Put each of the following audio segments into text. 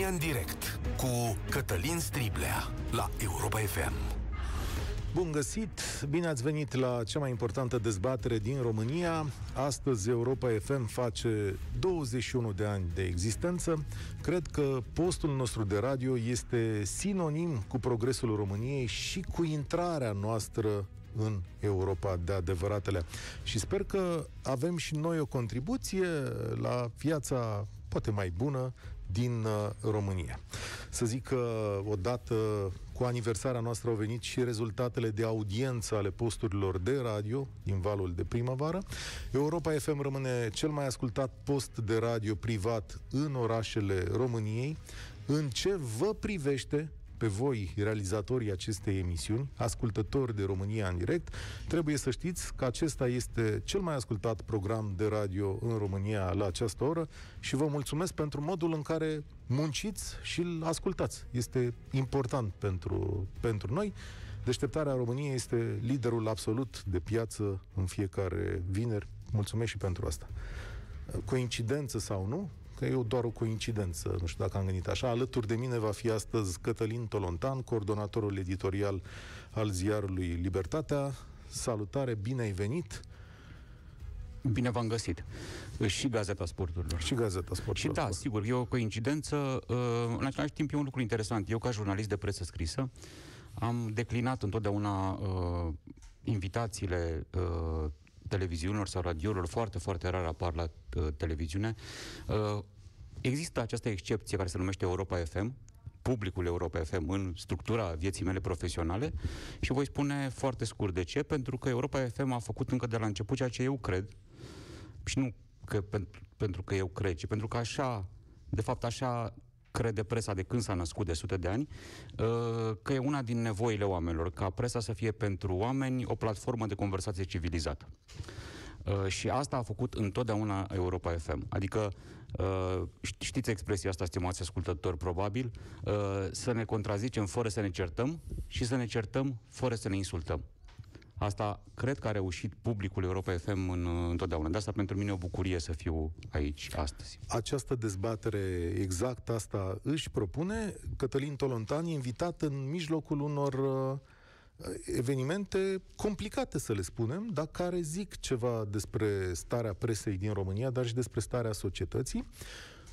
România în direct cu Cătălin Striblea la Europa FM. Bun găsit! Bine ați venit la cea mai importantă dezbatere din România. Astăzi Europa FM face 21 de ani de existență. Cred că postul nostru de radio este sinonim cu progresul României și cu intrarea noastră în Europa de adevăratele. Și sper că avem și noi o contribuție la viața poate mai bună din uh, România. Să zic că odată cu aniversarea noastră au venit și rezultatele de audiență ale posturilor de radio din valul de primăvară. Europa FM rămâne cel mai ascultat post de radio privat în orașele României. În ce vă privește, pe voi, realizatorii acestei emisiuni, ascultători de România în direct, trebuie să știți că acesta este cel mai ascultat program de radio în România la această oră și vă mulțumesc pentru modul în care munciți și îl ascultați. Este important pentru, pentru noi. Deșteptarea României este liderul absolut de piață în fiecare vineri. Mulțumesc și pentru asta. Coincidență sau nu, că e doar o coincidență, nu știu dacă am gândit așa. Alături de mine va fi astăzi Cătălin Tolontan, coordonatorul editorial al ziarului Libertatea. Salutare, bine ai venit! Bine v-am găsit. Și Gazeta Sporturilor. Și Gazeta Sporturilor. Și da, sigur, e o coincidență. Uh, în același timp e un lucru interesant. Eu, ca jurnalist de presă scrisă, am declinat întotdeauna uh, invitațiile uh, televiziunilor sau radiourilor, foarte, foarte rar apar la uh, televiziune. Uh, există această excepție care se numește Europa FM, publicul Europa FM în structura vieții mele profesionale și voi spune foarte scurt de ce, pentru că Europa FM a făcut încă de la început ceea ce eu cred și nu că, pentru, pentru că eu cred, ci pentru că așa, de fapt așa crede presa de când s-a născut de sute de ani, uh, că e una din nevoile oamenilor, ca presa să fie pentru oameni o platformă de conversație civilizată. Uh, și asta a făcut întotdeauna Europa FM. Adică, uh, știți expresia asta, stimați ascultători, probabil, să ne contrazicem fără să ne certăm și să ne certăm fără să ne insultăm. Asta cred că a reușit publicul Europa FM în, întotdeauna. De asta pentru mine e o bucurie să fiu aici astăzi. Această dezbatere exact asta își propune. Cătălin Tolontan e invitat în mijlocul unor uh, evenimente complicate, să le spunem, dar care zic ceva despre starea presei din România, dar și despre starea societății.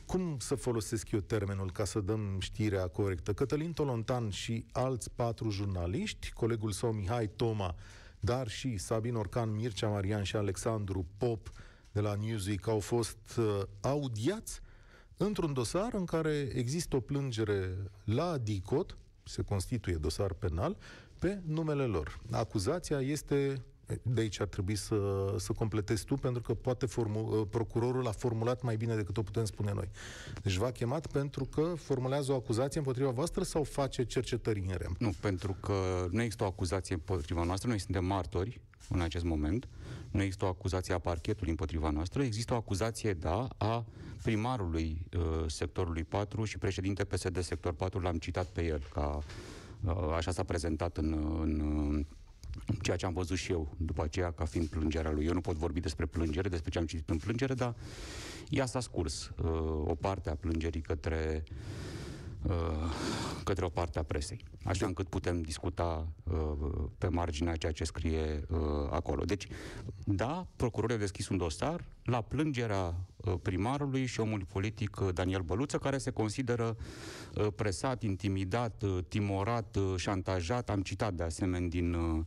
Cum să folosesc eu termenul ca să dăm știrea corectă? Cătălin Tolontan și alți patru jurnaliști, colegul său Mihai Toma, dar și Sabin Orcan, Mircea Marian și Alexandru Pop de la Newsweek au fost uh, audiați într-un dosar în care există o plângere la DICOT, se constituie dosar penal, pe numele lor. Acuzația este de aici ar trebui să, să completezi tu, pentru că poate formu- uh, procurorul a formulat mai bine decât o putem spune noi. Deci v-a chemat pentru că formulează o acuzație împotriva voastră sau face cercetări în rem? Nu, pentru că nu există o acuzație împotriva noastră, noi suntem martori în acest moment, nu există o acuzație a parchetului împotriva noastră, există o acuzație, da, a primarului uh, sectorului 4 și președinte PSD sector 4, l-am citat pe el, ca uh, așa s-a prezentat în, în ceea ce am văzut și eu după aceea ca fiind plângerea lui. Eu nu pot vorbi despre plângere, despre ce am citit în plângere, dar ea s-a scurs uh, o parte a plângerii către uh, către o parte a presei, așa încât putem discuta uh, pe marginea ceea ce scrie uh, acolo. Deci, da, procurorul a deschis un dosar la plângerea uh, primarului și omului politic uh, Daniel Băluță, care se consideră uh, presat, intimidat, uh, timorat, uh, șantajat. Am citat de asemenea din uh,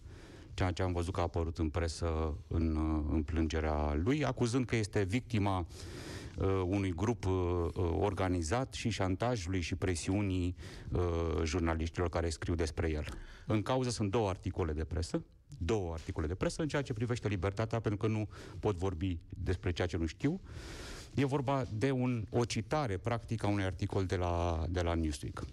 ceea ce am văzut că a apărut în presă în, în plângerea lui, acuzând că este victima uh, unui grup uh, organizat și șantajului și presiunii uh, jurnaliștilor care scriu despre el. În cauză sunt două articole de presă, două articole de presă în ceea ce privește libertatea, pentru că nu pot vorbi despre ceea ce nu știu. E vorba de un, o citare, practic, a unui articol de la, de la Newsweek.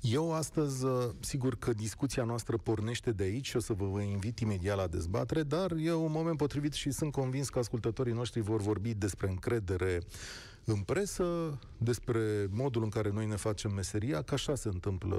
Eu astăzi, uh, sigur că discuția noastră pornește de aici și o să vă invit imediat la dezbatere, dar e un moment potrivit și sunt convins că ascultătorii noștri vor vorbi despre încredere în presă despre modul în care noi ne facem meseria, că așa se întâmplă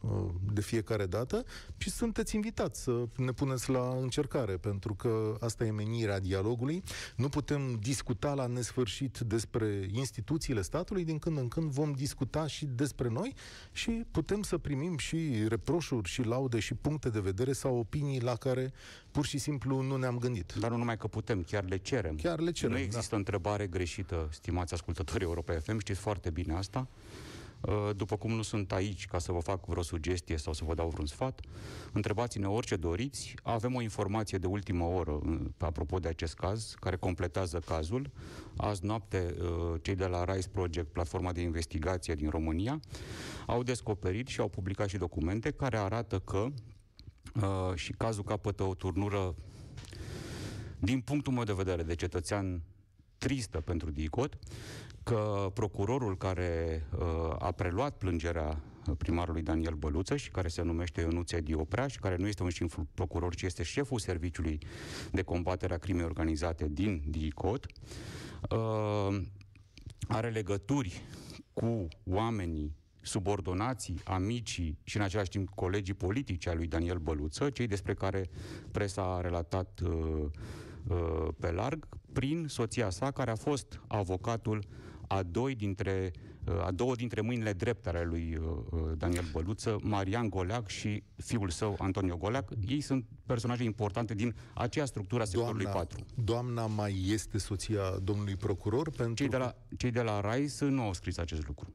uh, de fiecare dată și sunteți invitați să ne puneți la încercare, pentru că asta e menirea dialogului. Nu putem discuta la nesfârșit despre instituțiile statului, din când în când vom discuta și despre noi și putem să primim și reproșuri și laude și puncte de vedere sau opinii la care pur și simplu nu ne-am gândit. Dar nu numai că putem, chiar le cerem. Chiar le cerem, Nu există da. întrebare greșită, stimați ascultători Europa FM, știți foarte bine asta. Uh, după cum nu sunt aici ca să vă fac vreo sugestie sau să vă dau vreun sfat, întrebați-ne orice doriți. Avem o informație de ultimă oră uh, apropo de acest caz, care completează cazul. Azi noapte, uh, cei de la Rise Project, platforma de investigație din România, au descoperit și au publicat și documente care arată că și cazul capătă o turnură din punctul meu de vedere de cetățean tristă pentru DICOT, că procurorul care uh, a preluat plângerea primarului Daniel Băluță și care se numește Ionuț Dioprea și care nu este un simplu procuror, ci este șeful Serviciului de Combatere a Crimei Organizate din DICOT, uh, are legături cu oamenii subordonații, amicii și în același timp colegii politici ai lui Daniel Băluță, cei despre care presa a relatat uh, uh, pe larg, prin soția sa, care a fost avocatul a doi dintre a două dintre mâinile drepte ale lui uh, uh, Daniel Băluță, Marian Goleac și fiul său, Antonio Goleac. Ei sunt personaje importante din aceea structură a sectorului doamna, 4. Doamna mai este soția domnului procuror? Pentru... Cei de la, cei de la RAIS nu au scris acest lucru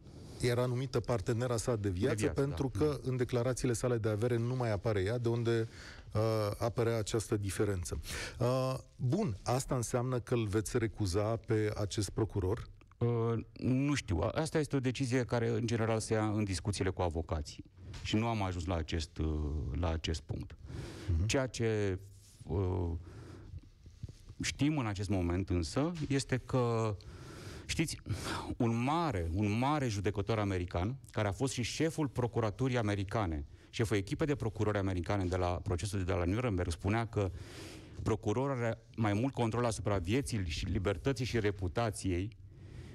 era numită partenera sa de viață, de viață pentru da. că în declarațiile sale de avere nu mai apare ea, de unde uh, apărea această diferență. Uh, bun, asta înseamnă că îl veți recuza pe acest procuror? Uh, nu știu. Asta este o decizie care, în general, se ia în discuțiile cu avocații. Și nu am ajuns la acest, uh, la acest punct. Uh-huh. Ceea ce uh, știm în acest moment, însă, este că Știți, un mare, un mare judecător american, care a fost și șeful procuraturii americane, șeful echipei de procurori americane de la procesul de la Nuremberg, spunea că procurorul are mai mult control asupra vieții și libertății și reputației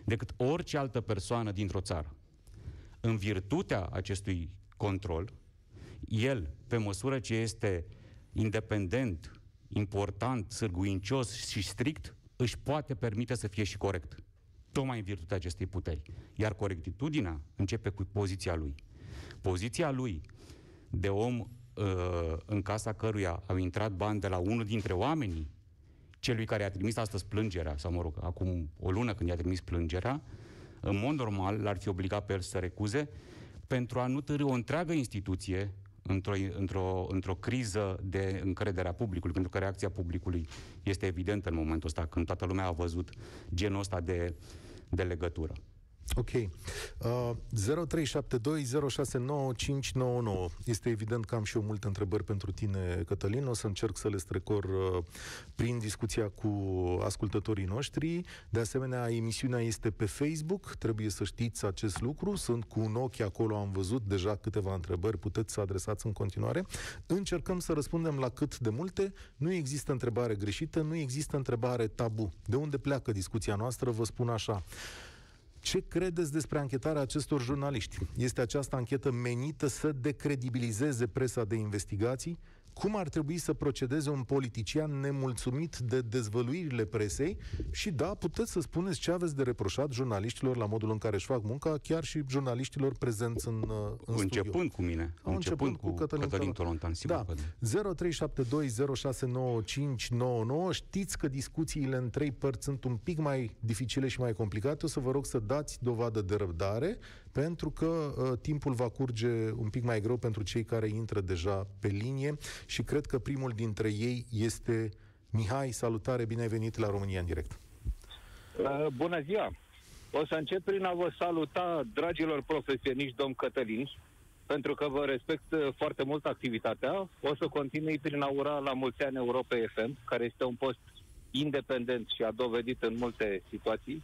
decât orice altă persoană dintr-o țară. În virtutea acestui control, el, pe măsură ce este independent, important, sârguincios și strict, își poate permite să fie și corect. Tocmai în virtutea acestei puteri. Iar corectitudinea începe cu poziția lui. Poziția lui de om uh, în casa căruia au intrat bani de la unul dintre oamenii celui care a trimis astăzi plângerea, sau mă rog, acum o lună când i-a trimis plângerea, în mod normal l-ar fi obligat pe el să recuze pentru a nu târâ o întreagă instituție într-o, într-o, într-o criză de încredere a publicului, pentru că reacția publicului este evidentă în momentul ăsta, când toată lumea a văzut genul ăsta de, de legătură. Ok. Uh, 0372069599. Este evident că am și eu multe întrebări pentru tine, Cătălin. O să încerc să le strecor uh, prin discuția cu ascultătorii noștri. De asemenea, emisiunea este pe Facebook. Trebuie să știți acest lucru. Sunt cu un ochi acolo, am văzut deja câteva întrebări. Puteți să adresați în continuare. Încercăm să răspundem la cât de multe. Nu există întrebare greșită, nu există întrebare tabu. De unde pleacă discuția noastră? Vă spun așa. Ce credeți despre anchetarea acestor jurnaliști? Este această anchetă menită să decredibilizeze presa de investigații? Cum ar trebui să procedeze un politician nemulțumit de dezvăluirile presei și da, puteți să spuneți ce aveți de reproșat jurnaliștilor la modul în care își fac munca, chiar și jurnaliștilor prezenți în, uh, în Începând studio. cu mine. Au începând cu, cu Cătălin, Cătălin Tolontan, sigur da. că da. 0372069599 Știți că discuțiile în trei părți sunt un pic mai dificile și mai complicate. O să vă rog să dați dovadă de răbdare pentru că uh, timpul va curge un pic mai greu pentru cei care intră deja pe linie și cred că primul dintre ei este Mihai, salutare, bine ai venit la România în direct. Uh, bună ziua! O să încep prin a vă saluta, dragilor profesioniști, domn Cătălin, pentru că vă respect uh, foarte mult activitatea. O să continui prin a ura la mulți ani Europa FM, care este un post independent și a dovedit în multe situații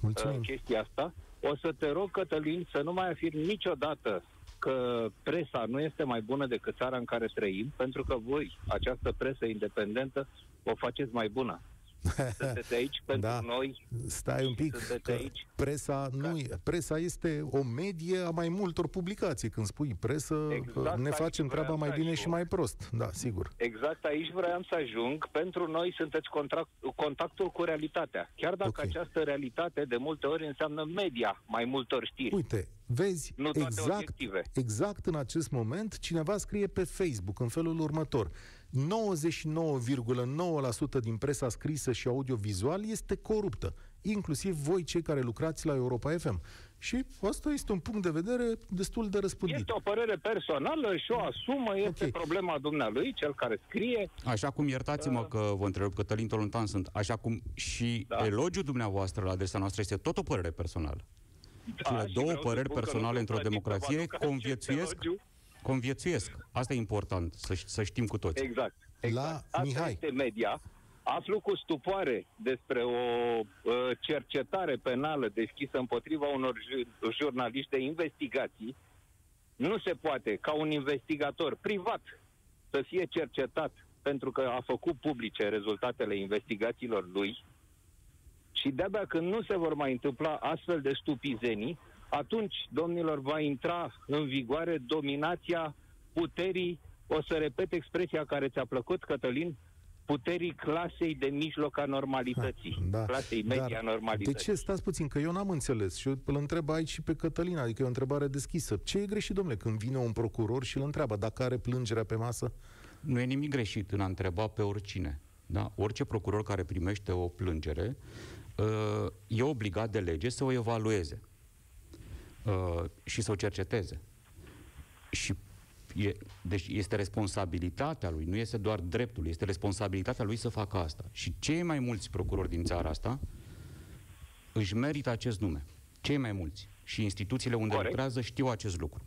Mulțumim. Uh, chestia asta. O să te rog, Cătălin, să nu mai afirm niciodată că presa nu este mai bună decât țara în care trăim, pentru că voi, această presă independentă, o faceți mai bună. Sunteți aici pentru Da. noi. Stai un pic, Sunteți că aici? presa, nu, e- presa este o medie a mai multor publicații. Când spui presă, Exact ne aici facem treaba vreau mai să bine ajung. și mai prost. Da, sigur. Exact aici vreau să ajung. Pentru noi sunteți contract, contactul cu realitatea. Chiar dacă Ok. această realitate de multe ori înseamnă media mai multor știri. Uite, vezi, Nu toate exact, obiective. exact în acest moment, cineva scrie pe Facebook în felul următor. 99,9% din presa scrisă și audiovizual este coruptă, inclusiv voi cei care lucrați la Europa FM. Și asta este un punct de vedere destul de răspândit. Este o părere personală și o asumă, este Ok. problema dumnealui, cel care scrie. Așa cum, iertați-mă că vă întreb, Cătălin Tolontan sunt, așa cum și Da. elogiul dumneavoastră la adresa noastră este tot o părere personală. Da, Cele și două vreau să păreri spun că nu personale într-o sunt plătit să vă democrație aduc acest conviețuiesc, elogiu. Conviețuiesc. Asta e important, să, ș- să știm cu toți. Exact. exact. La Asta Mihai. este media. Aflu cu stupoare despre o uh, cercetare penală deschisă împotriva unor ju- jurnaliști de investigații. Nu se poate ca un investigator privat să fie cercetat pentru că a făcut publice rezultatele investigațiilor lui și de-abia când nu se vor mai întâmpla astfel de stupizenii, atunci, domnilor, va intra în vigoare dominația puterii, o să repet expresia care ți-a plăcut, Cătălin, puterii clasei de mijloc a normalității, Da. clasei media Dar a normalității. De ce? Stați puțin, că eu n-am înțeles și eu îl întreb aici și pe Cătălina, adică e o întrebare deschisă. Ce e greșit, domnule, când vine un procuror și îl întreabă dacă are plângerea pe masă? Nu e nimic greșit în a întreba pe oricine. Da? Orice procuror care primește o plângere uh, e obligat de lege să o evalueze uh, și să o cerceteze. Și e, deci este responsabilitatea lui, nu este doar dreptul, este responsabilitatea lui să facă asta. Și cei mai mulți procurori din țara asta își merită acest nume. Cei mai mulți. Și instituțiile unde Corect. lucrează știu acest lucru.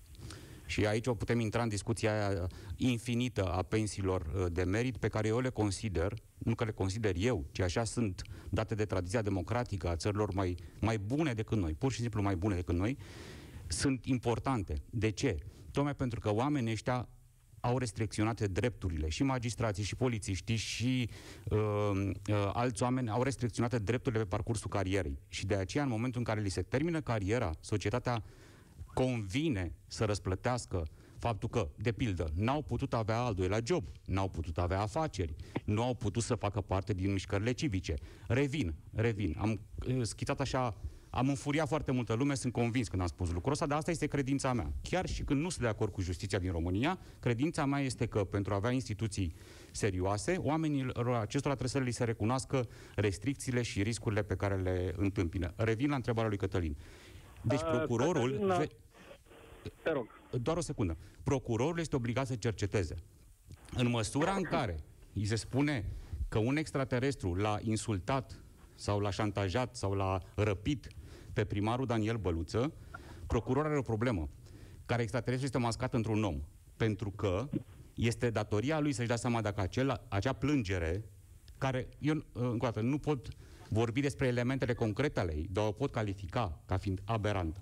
Și aici o putem intra în discuția aia infinită a pensiilor uh, de merit pe care eu le consider, nu că le consider eu, ci așa sunt date de tradiția democratică a țărilor mai, mai bune decât noi, pur și simplu mai bune decât noi, sunt importante. De ce? Tocmai pentru că oamenii ăștia au restricționate drepturile și magistrații și polițiștii și uh, uh, alți oameni au restricționate drepturile pe parcursul carierei. Și de aceea, în momentul în care li se termină cariera, societatea convine să răsplătească faptul că, de pildă, n-au putut avea al doilea job, n-au putut avea afaceri, nu au putut să facă parte din mișcările civice. Revin, revin. Am uh, schițat așa, am înfuriat foarte multă lume, sunt convins când am spus lucrul ăsta, dar asta este credința mea. Chiar și când nu sunt de acord cu justiția din România, credința mea este că pentru a avea instituții serioase, oamenilor acestora trebuie să li se recunoască restricțiile și riscurile pe care le întâmpină. Revin la întrebarea lui Cătălin. Deci Uh, procurorul... Cătălin, ve- Te rog. doar o secundă. Procurorul este obligat să cerceteze. În măsura în care îi se spune că un extraterestru l-a insultat sau l-a șantajat sau l-a răpit pe primarul Daniel Băluță, procurorul are o problemă. Care extraterestru este mascat într-un om. Pentru că este datoria lui să-și dea seama dacă acel, acea plângere, care, eu încă o dată, nu pot vorbi despre elementele concrete ale ei, dar o pot califica ca fiind aberantă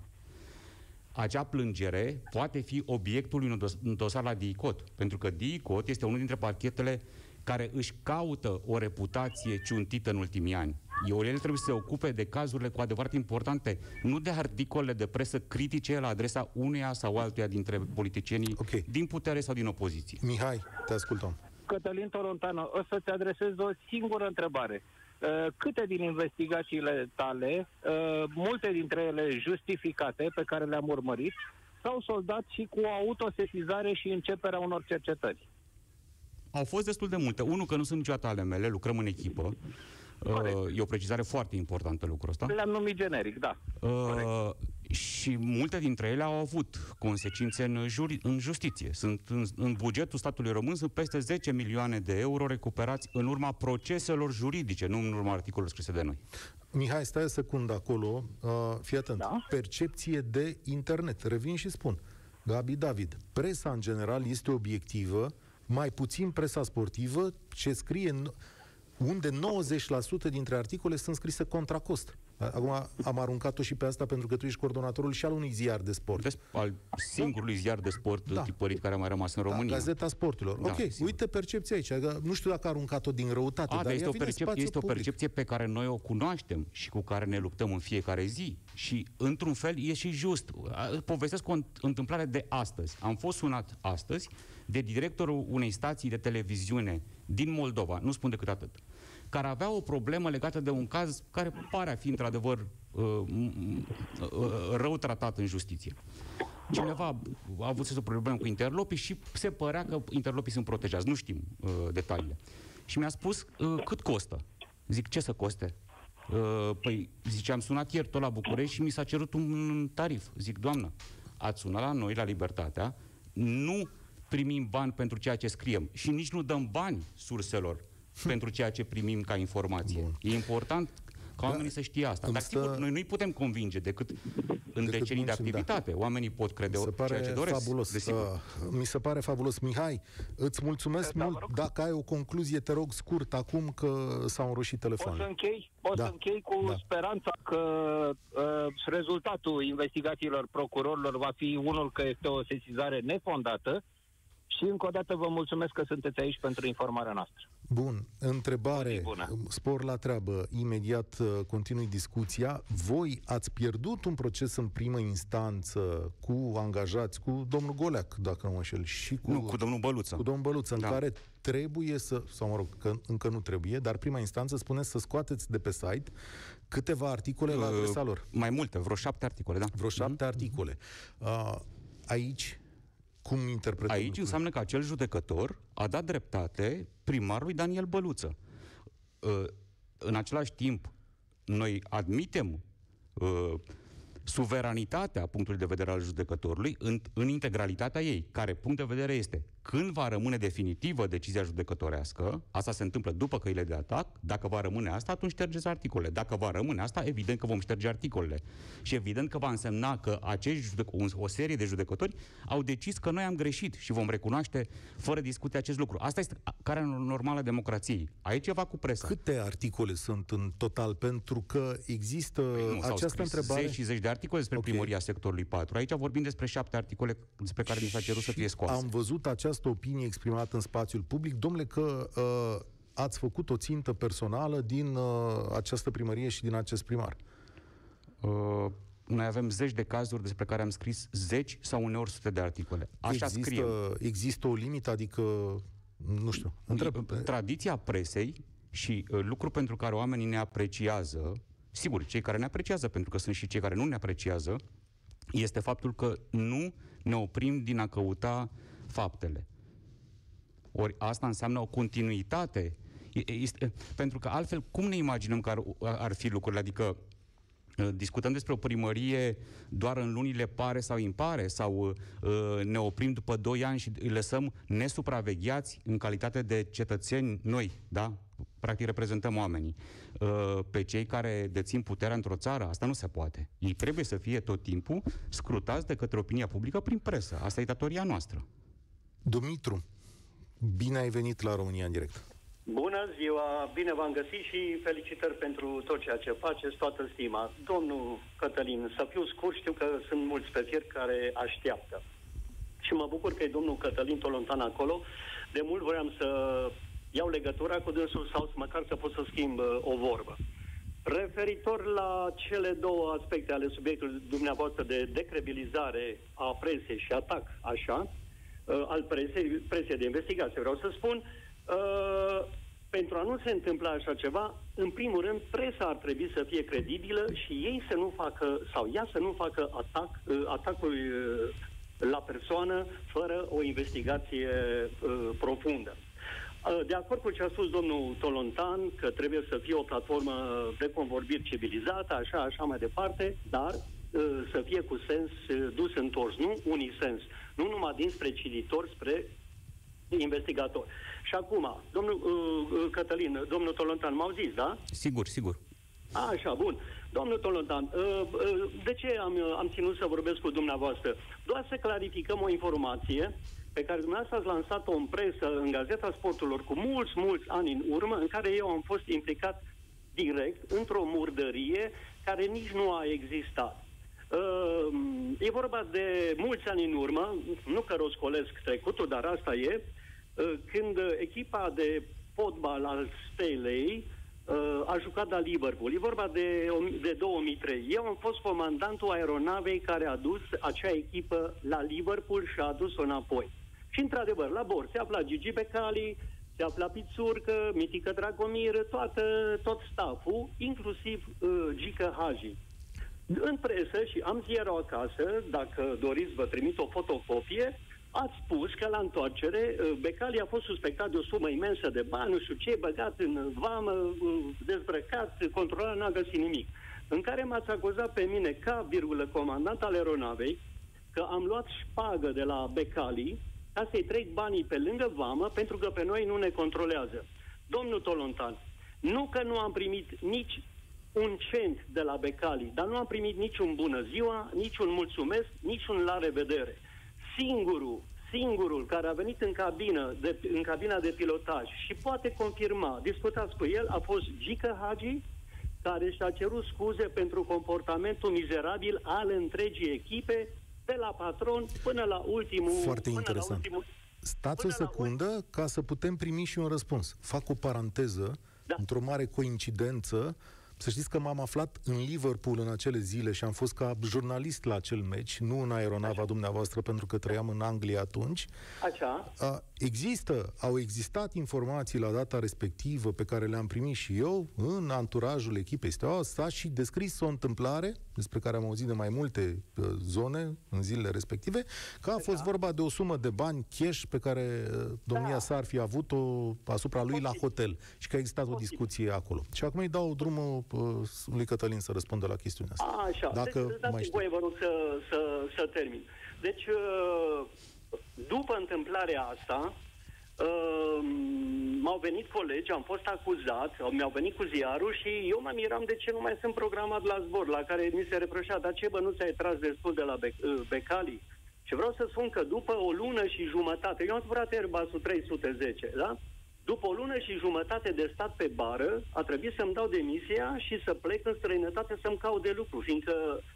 acea plângere poate fi obiectul unui dos- un dosar la DICOT, pentru că DICOT este unul dintre parchetele care își caută o reputație ciuntită în ultimii ani. Eu, ele trebuie să se ocupe de cazurile cu adevărat importante, nu de articole de presă critice la adresa uneia sau altuia dintre politicienii Ok. din putere sau din opoziție. Mihai, te ascultăm. Cătălin Torontano, o să-ți adresez o singură întrebare. Uh, Câte din investigațiile tale, uh, multe dintre ele justificate, pe care le-am urmărit, s-au soldat și cu autosesizare și începerea unor cercetări? Au fost destul de multe. Unul, că nu sunt niciodată ale mele, lucrăm în echipă. Corect. Uh, e o precizare foarte importantă lucrul ăsta. Le-am numit generic, da. Uh, și multe dintre ele au avut consecințe în, juri, în justiție. Sunt în, în bugetul statului român sunt peste 10 milioane de euro recuperați în urma proceselor juridice, nu în urma articolelor scrise de noi. Mihai, stai o secundă acolo. Uh, fii atent. Da? Percepție de internet. Revin și spun. Gabi David, presa în general este obiectivă, mai puțin presa sportivă, ce scrie, în- unde 90% dintre articole sunt scrise contra cost. Acum am aruncat-o și pe asta pentru că tu ești coordonatorul și al unui ziar de sport. Des, al singurului ziar de sport da. tipărit care a mai rămas în Da, România. Gazeta Sporturilor. Da, ok, sigur. uite percepția aici. Că nu știu dacă a aruncat-o din răutate, A, dar dar este ea o, vine în percep- spațiu este o public. percepție pe care noi o cunoaștem și cu care ne luptăm în fiecare zi. Și, într-un fel, e și just. A, Povestesc o înt- întâmplare de astăzi. Am fost sunat astăzi de directorul unei stații de televiziune din Moldova, nu spun decât atât, care avea o problemă legată de un caz care pare a fi, într-adevăr, uh, m- m- uh, rău tratat în justiție. Cineva a avut o problemă cu interlopii și se părea că interlopii sunt protejați. Nu știm uh, detaliile. Și mi-a spus uh, cât costă. Zic, ce să coste? Uh, păi, zice, am sunat ieri tot la București și mi s-a cerut un tarif. Zic, doamnă, ați sunat la noi, la Libertatea, nu primim bani pentru ceea ce scriem și nici nu dăm bani surselor pentru ceea ce primim ca informație. Bun. E important ca oamenii să știe asta. îmi Dar stă- sigur, noi nu-i putem convinge decât în Decât decenii de muncim, da. activitate. Oamenii pot crede Mi se ceea pare ce doresc. fabulos. Desigur. Uh, mi se pare fabulos. Mihai, îți mulțumesc Da, vă mult. rog. Dacă ai o concluzie, te rog scurt acum că s-au înroșit Pot să telefoanele. închei, pot Da. să închei cu Da. speranța că uh, rezultatul investigațiilor procurorilor va fi unul că este o sesizare nefondată și încă o dată vă mulțumesc că sunteți aici pentru informarea noastră. Bun, întrebare, Bună. spor la treabă, imediat uh, continui discuția. Voi ați pierdut un proces în primă instanță cu angajați, cu domnul Goleac, dacă nu mă înșel, și cu, Nu, cu domnul Băluță. cu domnul Băluță, în Da. care trebuie să, sau mă rog, că încă nu trebuie, dar prima instanță spune să scoateți de pe site câteva articole la adresa lor. Mai multe, vreo șapte articole, da. Vreo șapte articole. Uh, aici, cum interpretăm Aici lucrurile? înseamnă că acel judecător a dat dreptate primarului Daniel Băluță. Uh, În același timp, noi admitem uh, suveranitatea punctului de vedere al judecătorului în, în integralitatea ei, care punct de vedere este când va rămâne definitivă decizia judecătorească, asta se întâmplă după căile de atac, dacă va rămâne asta, atunci ștergeți articole. Dacă va rămâne asta, evident că vom șterge articolele. Și evident că va însemna că acești judec- un- o serie de judecători au decis că noi am greșit și vom recunoaște fără discuție acest lucru. Asta este a- care normală a democrației. Aici e ceva cu presa. Câte articole sunt în total? Pentru că există Păi nu, s-au această scris întrebare... Zeci și zeci de articole despre Ok. primăria sectorului 4. Aici vorbim despre șapte articole despre care ni s-a cerut să Și fie scoase. Am văzut această opinie exprimată în spațiul public. Domnule, că uh, ați făcut o țintă personală din uh, această primărie și din acest primar. Uh, noi avem zeci de cazuri despre care am scris zeci sau uneori sute de articole. Așa există, scriem. există o limită, adică, nu știu, întreb. Tradiția presei și uh, lucru pentru care oamenii ne apreciază, sigur, cei care ne apreciază, pentru că sunt și cei care nu ne apreciază, este faptul că nu ne oprim din a căuta faptele. Ori asta înseamnă o continuitate. E- Este, pentru că altfel, cum ne imaginăm că ar, ar fi lucrurile? Adică uh, discutăm despre o primărie doar în lunile pare sau impare sau uh, ne oprim după 2 ani și îi lăsăm nesupravegheați în calitate de cetățeni noi, da? Practic reprezentăm oamenii. Uh, pe cei care dețin puterea într-o țară, asta nu se poate. Ei trebuie să fie tot timpul scrutați de către opinia publică prin presă. Asta e datoria noastră. Dumitru, bine ai venit la România în direct. Bună ziua, bine v-am găsit și felicitări pentru tot ceea ce faceți, toată stima. Domnul Cătălin, să fiu scurt, știu că sunt mulți pe fier care așteaptă. Și mă bucur că e domnul Cătălin Tolontan acolo. De mult voiam să iau legătura cu dânsul sau să măcar să pot să schimb uh, o vorbă. Referitor la cele două aspecte ale subiectului dumneavoastră de decrebilizare a presei și atac, așa, uh, al presei, presei de investigație, vreau să spun, uh, pentru a nu se întâmpla așa ceva, în primul rând, presa ar trebui să fie credibilă și ei să nu facă, sau ea să nu facă atac, uh, atacul uh, la persoană fără o investigație uh, profundă. Uh, De acord cu ce a spus domnul Tolontan, că trebuie să fie o platformă de convorbiri civilizată, așa, așa mai departe, dar uh, să fie cu sens uh, dus întors, nu unisens, nu numai dinspre cititor spre investigator. Și acum, domnul uh, uh, Cătălin, domnul Tolontan, m-au zis, da? Sigur, sigur. A, Așa, bun. Domnul Tolontan, uh, uh, de ce am, uh, am ținut să vorbesc cu dumneavoastră? Doar să clarificăm o informație pe care dumneavoastră ați lansat-o în presă, în Gazeta Sporturilor, cu mulți, mulți ani în urmă, în care eu am fost implicat direct într-o murdărie care nici nu a existat. Uh, e vorba de mulți ani în urmă, nu că roscolesc trecutul, dar asta e, uh, când echipa de fotbal al Stelei uh, a jucat la Liverpool. E vorba de, de 2003. Eu am fost comandantul aeronavei care a dus acea echipă la Liverpool și a adus-o înapoi. Și într-adevăr, la bord se afla Gigi Becali, se afla Pițurcă, Mitică Dragomir, toată, tot staful, inclusiv uh, Gică Hagi. În presă, și am ziarul acasă, dacă doriți vă trimit o fotocopie, ați spus că la întoarcere uh, Becali a fost suspectat de o sumă imensă de bani, nu știu ce, băgat în vamă, uh, dezbrăcat, controlat, n-a găsit nimic. În care m-ați acuzat pe mine ca, virgulă, comandant al aeronavei, că am luat șpagă de la Becali ca să-i trec banii pe lângă vamă pentru că pe noi nu ne controlează. Domnul Tolontan, nu că nu am primit nici un cent de la Becali, dar nu am primit niciun bună ziua, niciun mulțumesc, niciun la revedere. Singurul, singurul care a venit în, cabină de, în cabina de pilotaj și poate confirma, discutați cu el, a fost Gică Hagi, care și-a cerut scuze pentru comportamentul mizerabil al întregii echipe, de la patron până la ultimul... Foarte până interesant. La ultimul, Stați o până la secundă ca să putem primi și un răspuns. Fac o paranteză, Da. într-o mare coincidență, să știți că m-am aflat în Liverpool în acele zile și am fost ca jurnalist la acel meci, nu în aeronava dumneavoastră, pentru că trăiam în Anglia atunci. Așa, A, există, au existat informații la data respectivă pe care le-am primit și eu în anturajul echipei Steaua. S-a și descris o întâmplare despre care am auzit de mai multe uh, zone în zilele respective, că a fost vorba de o sumă de bani cash pe care uh, domnia Da. sa ar fi avut-o asupra lui la hotel și că a existat o Posibil. discuție acolo. Și acum îi dau drumul uh, lui Cătălin să răspundă la chestiunea asta. așa. Dacă deci, dați-mi mai știu. voie, vă rog, să, să, să termin. Deci, uh, după întâmplarea asta, uh, m-au venit colegi, am fost acuzat, mi-au venit cu ziarul și eu mă miram de ce nu mai sunt programat la zbor, la care mi se reproșea, dar ce bă, nu ți-ai tras destul de la Bec- uh, Becali? Și vreau să spun că după o lună și jumătate, eu am cumpărat Airbusul 310, da? După o lună și jumătate de stat pe bară, a trebuit să-mi dau demisia și să plec în străinătate să-mi caut de lucru, fiindcă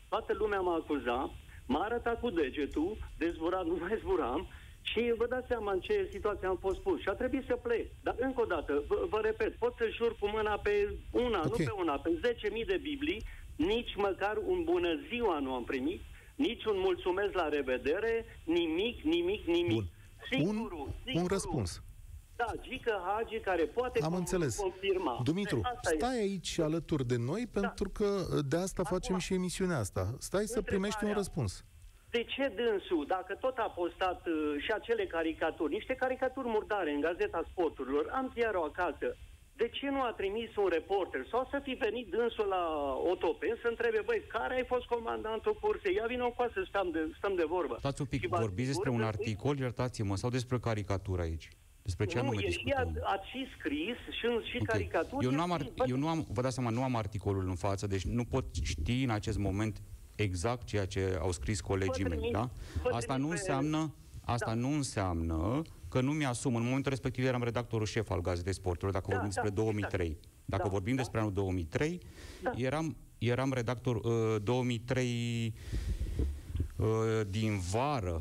toată lumea m-a acuzat, m-a arătat cu degetul, de zburat nu mai zburam, și vă dați seama în ce situație am fost pus. Și a trebuit să plec. Dar încă o dată, vă, vă repet, pot să jur cu mâna pe una, Ok. nu pe una, pe 10.000 de Biblii, nici măcar un bună ziua nu am primit, nici un mulțumesc la revedere, nimic, nimic, nimic. Bun. Un, Singurul, un singurul, răspuns. Da, Gică Hagi, care poate Am com- înțeles. confirma. Dumitru, Asta e. Da. stai aici alături de noi pentru că de asta facem și emisiunea asta. Stai să primești un Întrebarea. răspuns. De ce dânsul, dacă tot a postat uh, și acele caricaturi, niște caricaturi murdare în Gazeta Sporturilor, am ziarul acasă, de ce nu a trimis un reporter sau să fi venit dânsul la Otopen să întrebe, băi, care ai fost comandantul cursei? Ia vină cu să stăm de, stăm de vorbă. Stați un pic, Și vă vorbiți despre asigur un că- articol, iertați-mă, sau despre caricatură aici? Despre ce nu, anume e și, discutăm? a, ați și scris și, în- și Ok. caricaturi. Eu nu, am, e ar, scris. eu nu am, vă dați seama, nu am articolul în față, deci nu pot ști în acest moment exact ceea ce au scris colegii Vă mei, trimit- da? vă Asta trimit nu pe- înseamnă, asta Da. nu înseamnă că nu mi-asum. În momentul respectiv eram redactorul șef al Gazetei Sporturilor, dacă Da, vorbim da, despre 2003. Dacă Da, vorbim da. despre anul 2003, Da. eram, eram redactor uh, 2003 uh, din vară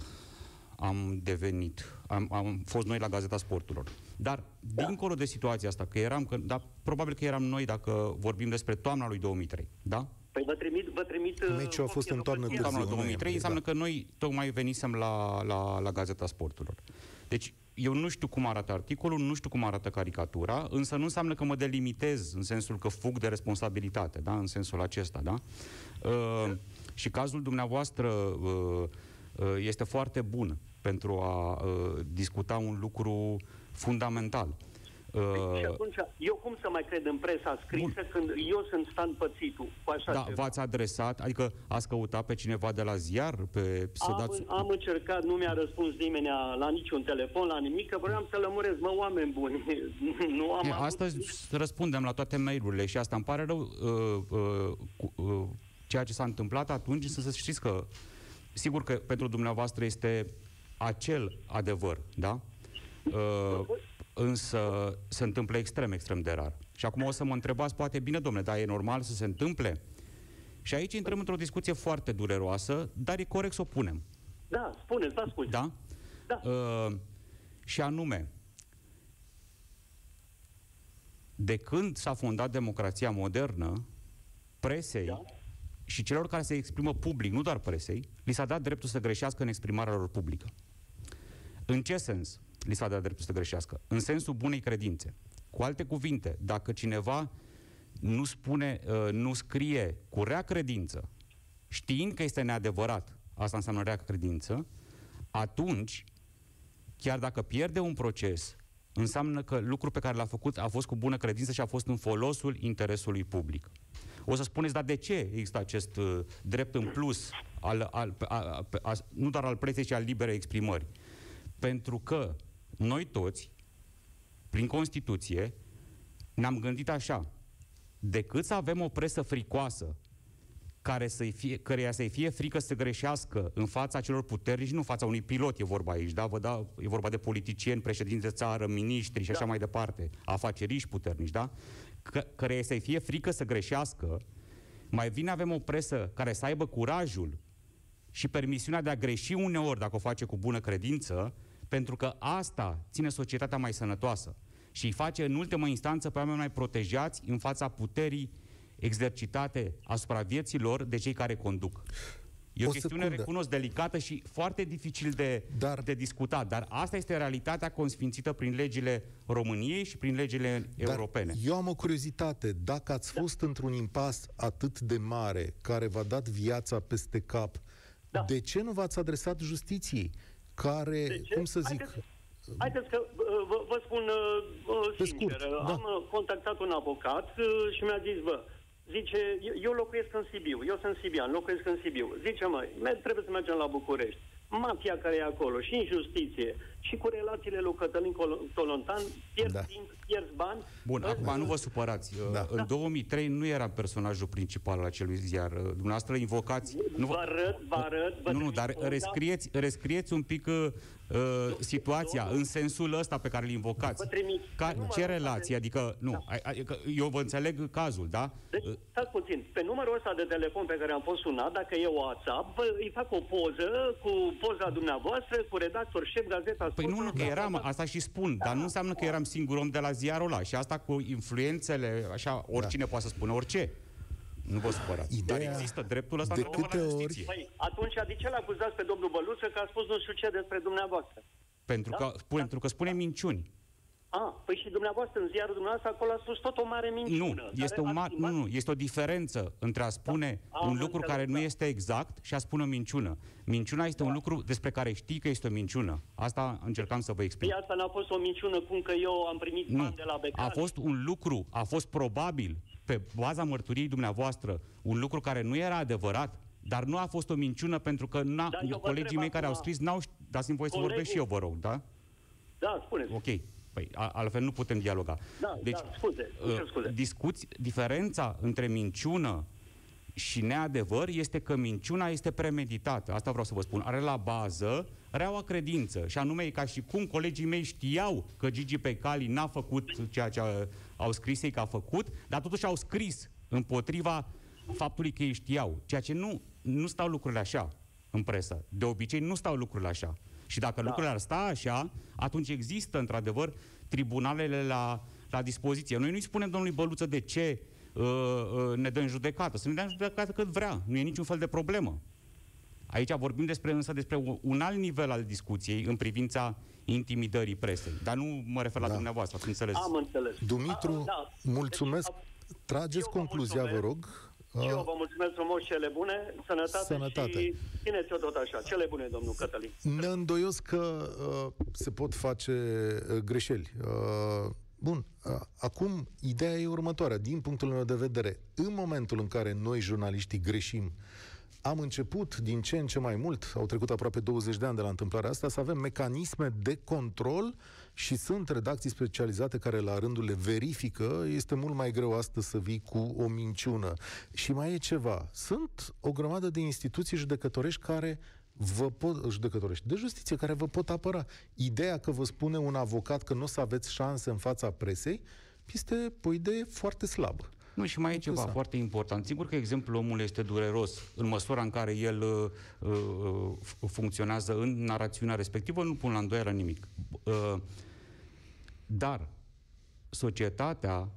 am devenit, am, am fost noi la Gazeta Sporturilor. Dar, da. dincolo de situația asta, că eram, că, da, probabil că eram noi dacă vorbim despre toamna lui 2003, da? Păi vă trimit, vă trimit... uh, Meciul a fost copie în toamnă după târziu. Toamna în 2003 noiembrie, înseamnă da. că noi tocmai venisem la, la, la Gazeta Sporturilor. Deci, eu nu știu cum arată articolul, nu știu cum arată caricatura, însă nu înseamnă că mă delimitez în sensul că fug de responsabilitate, da? în sensul acesta. Da? Uh, și cazul dumneavoastră uh, uh, este foarte bun pentru a uh, discuta un lucru fundamental. Uh, Și atunci, eu cum să mai cred în presa scrisă Bun. când eu sunt stan pățitul cu așa da, ceva? v-ați adresat, adică ați căutat pe cineva de la ziar, pe, să Am, dați... am încercat, nu mi-a răspuns nimeni la niciun telefon, la nimic, că vreau să lămuresc, mă, oameni buni. nu am E, avut astăzi răspundem la toate mail-urile și asta îmi pare rău uh, uh, cu, uh, ceea ce s-a întâmplat atunci, să să știți că sigur că pentru dumneavoastră este acel adevăr, da? Uh, însă se întâmplă extrem, extrem de rar. Și acum o să mă întrebați, poate, bine, domnule, dar e normal să se întâmple? Și aici intrăm într-o discuție foarte dureroasă, dar e corect să o punem. Da, spuneți, vă ascult. Da? Da. Uh, și anume, de când s-a fondat democrația modernă, presei Da. și celor care se exprimă public, nu doar presei, li s-a dat dreptul să greșească în exprimarea lor publică. În ce sens li s-a dat dreptul să greșească? În sensul bunei credințe. Cu alte cuvinte, dacă cineva nu spune, uh, nu scrie cu rea credință, știind că este neadevărat, asta înseamnă rea credință, atunci, chiar dacă pierde un proces, înseamnă că lucrul pe care l-a făcut a fost cu bună credință și a fost în folosul interesului public. O să spuneți, dar de ce există acest uh, drept în plus, al, al, a, a, a, nu doar al presei, ci al liberei exprimări? Pentru că noi toți, prin Constituție, ne-am gândit așa, decât să avem o presă fricoasă, care să-i fie, căreia să-i fie frică să greșească în fața celor puternici, nu în fața unui pilot e vorba aici, da? Vă dau, e vorba de politicieni, președinți de țară, miniștri și așa mai departe, afaceriști puternici, da? Că, căreia să-i fie frică să greșească, mai bine avem o presă care să aibă curajul și permisiunea de a greși uneori dacă o face cu bună credință, pentru că asta ține societatea mai sănătoasă și îi face în ultimă instanță pe oameni mai protejați în fața puterii exercitate asupra vieții lor de cei care conduc. E o, O chestiune, secundă. recunosc, delicată și foarte dificil de, Dar- de discutat, dar asta este realitatea consfințită prin legile României și prin legile Dar europene. eu am o curiozitate. Dacă ați fost într-un impas atât de mare, care v-a dat viața peste cap, Da. de ce nu v-ați adresat justiției? Care, De ce? cum să zic, Haideți, haideți că uh, vă, vă spun uh, uh, Pe sincer. scurt, uh, da. Am uh, contactat un avocat uh, și mi-a zis, bă, zice, eu- eu locuiesc în Sibiu, eu sunt sibian, locuiesc în Sibiu. Zice, mă, mer- trebuie să mergem la București. Mafia care e acolo și în justiție și cu relațiile lui Cătălin Col- Tolontan pierzi Da. da. timp, pierzi bani. Bun, Ă, acum nu vă supărați. Da. În 2003 nu era personajul principal al acelui ziar. Dumneavoastră invocați... Nu Vă arăt, vă arăt. Vă nu, nu, trimit dar contact. rescrieți, rescrieți un pic uh, situația în sensul ăsta pe care îl invocați. Vă trimit. Ca, Nu mă ce rog, relație? ave- Adică, nu, Da. a- adică eu vă înțeleg cazul, da? Deci, stați puțin, pe numărul ăsta de telefon pe care am fost sunat, dacă e WhatsApp, vă, îi fac o poză cu poza dumneavoastră, cu redactor șef, gazeta Păi nu, nu, că eram, asta și spun, dar nu înseamnă că eram singur om de la ziarul ăla. Și asta cu influențele, așa, oricine poate să spună orice. Nu vă supărați. Ideea- Dar există dreptul ăsta de în la câte ori- justiție. Păi, atunci de ce l-acuzați pe domnul Băluță că a spus nu știu ce despre dumneavoastră? Pentru că, pentru că spune minciuni. A, păi și dumneavoastră, în ziarul dumneavoastră, acolo a spus tot o mare minciună. Nu, care este, un a mar, nu, filmat- nu, este o diferență între a spune Da. Am un lucru înțeles, care nu da. este exact și a spune o minciună. Minciuna este un lucru despre care știi că este o minciună. Asta încercam să vă explic. Păi asta n-a fost o minciună cum că eu am primit Nu, bani de la Becali. a fost un lucru, a fost probabil, pe baza mărturiei dumneavoastră, un lucru care nu era adevărat, dar nu a fost o minciună pentru că n-a, Da, eu vă colegii întreb mei care au acum- scris n-au ști- dați-mi voie să Colegul- vorbesc și eu, vă rog, da? Da, spuneți. Ok. Păi, a, altfel nu putem dialoga. Da, deci, da, scuze, îmi cer uh, scuze. discuți, diferența între minciună și neadevăr este că minciuna este premeditată. Asta vreau să vă spun. Are la bază reaua credință. Și anume, e ca și cum colegii mei știau că Gigi Pecali n-a făcut ceea ce a- au scris ei că a făcut, dar totuși au scris împotriva faptului că ei știau. Ceea ce nu, nu stau lucrurile așa în presă. De obicei nu stau lucrurile așa. Și dacă da. lucrurile ar sta așa, atunci există, într-adevăr, tribunalele la, la dispoziție. Noi nu-i spunem domnului Băluță de ce uh, uh, ne dă în judecată. Să ne dea în judecată cât vrea. Nu e niciun fel de problemă. Aici vorbim despre, însă despre un- un alt nivel al discuției în privința intimidării presei. Dar nu mă refer la Da. dumneavoastră, ați înțeles. Am înțeles. Dumitru, A, da. mulțumesc. Deci, Trageți eu vă concluzia, vă mulțumesc. rog. Și eu Uh, vă mulțumesc frumos, cele bune, sănătate, Sănătate. și țineți-o tot așa. Cele bune, domnul Cătălin. Ne îndoios că uh, se pot face uh, greșeli. Uh, bun, uh, acum ideea e următoarea. Din punctul meu de vedere, în momentul în care noi, jurnaliștii, greșim, am început din ce în ce mai mult, au trecut aproape 20 de ani de la întâmplarea asta, să avem mecanisme de control și sunt redacții specializate care la rândul le verifică. Este mult mai greu astăzi să vii cu o minciună. Și mai e ceva. Sunt o grămadă de instituții judecătorești care vă pot, judecătorești, de justiție, care vă pot apăra. Ideea că vă spune un avocat că nu o să aveți șanse în fața presei, este o idee foarte slabă. Nu, și mai e ceva Interesant. foarte important. Sigur că exemplul omului este dureros în măsura în care el uh, uh, f- funcționează în narațiunea respectivă, nu pun la îndoială nimic. Uh, dar societatea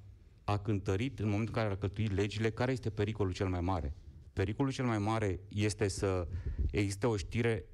a cântărit în momentul în care a cătuit legile, care este pericolul cel mai mare? Pericolul cel mai mare este să existe o știre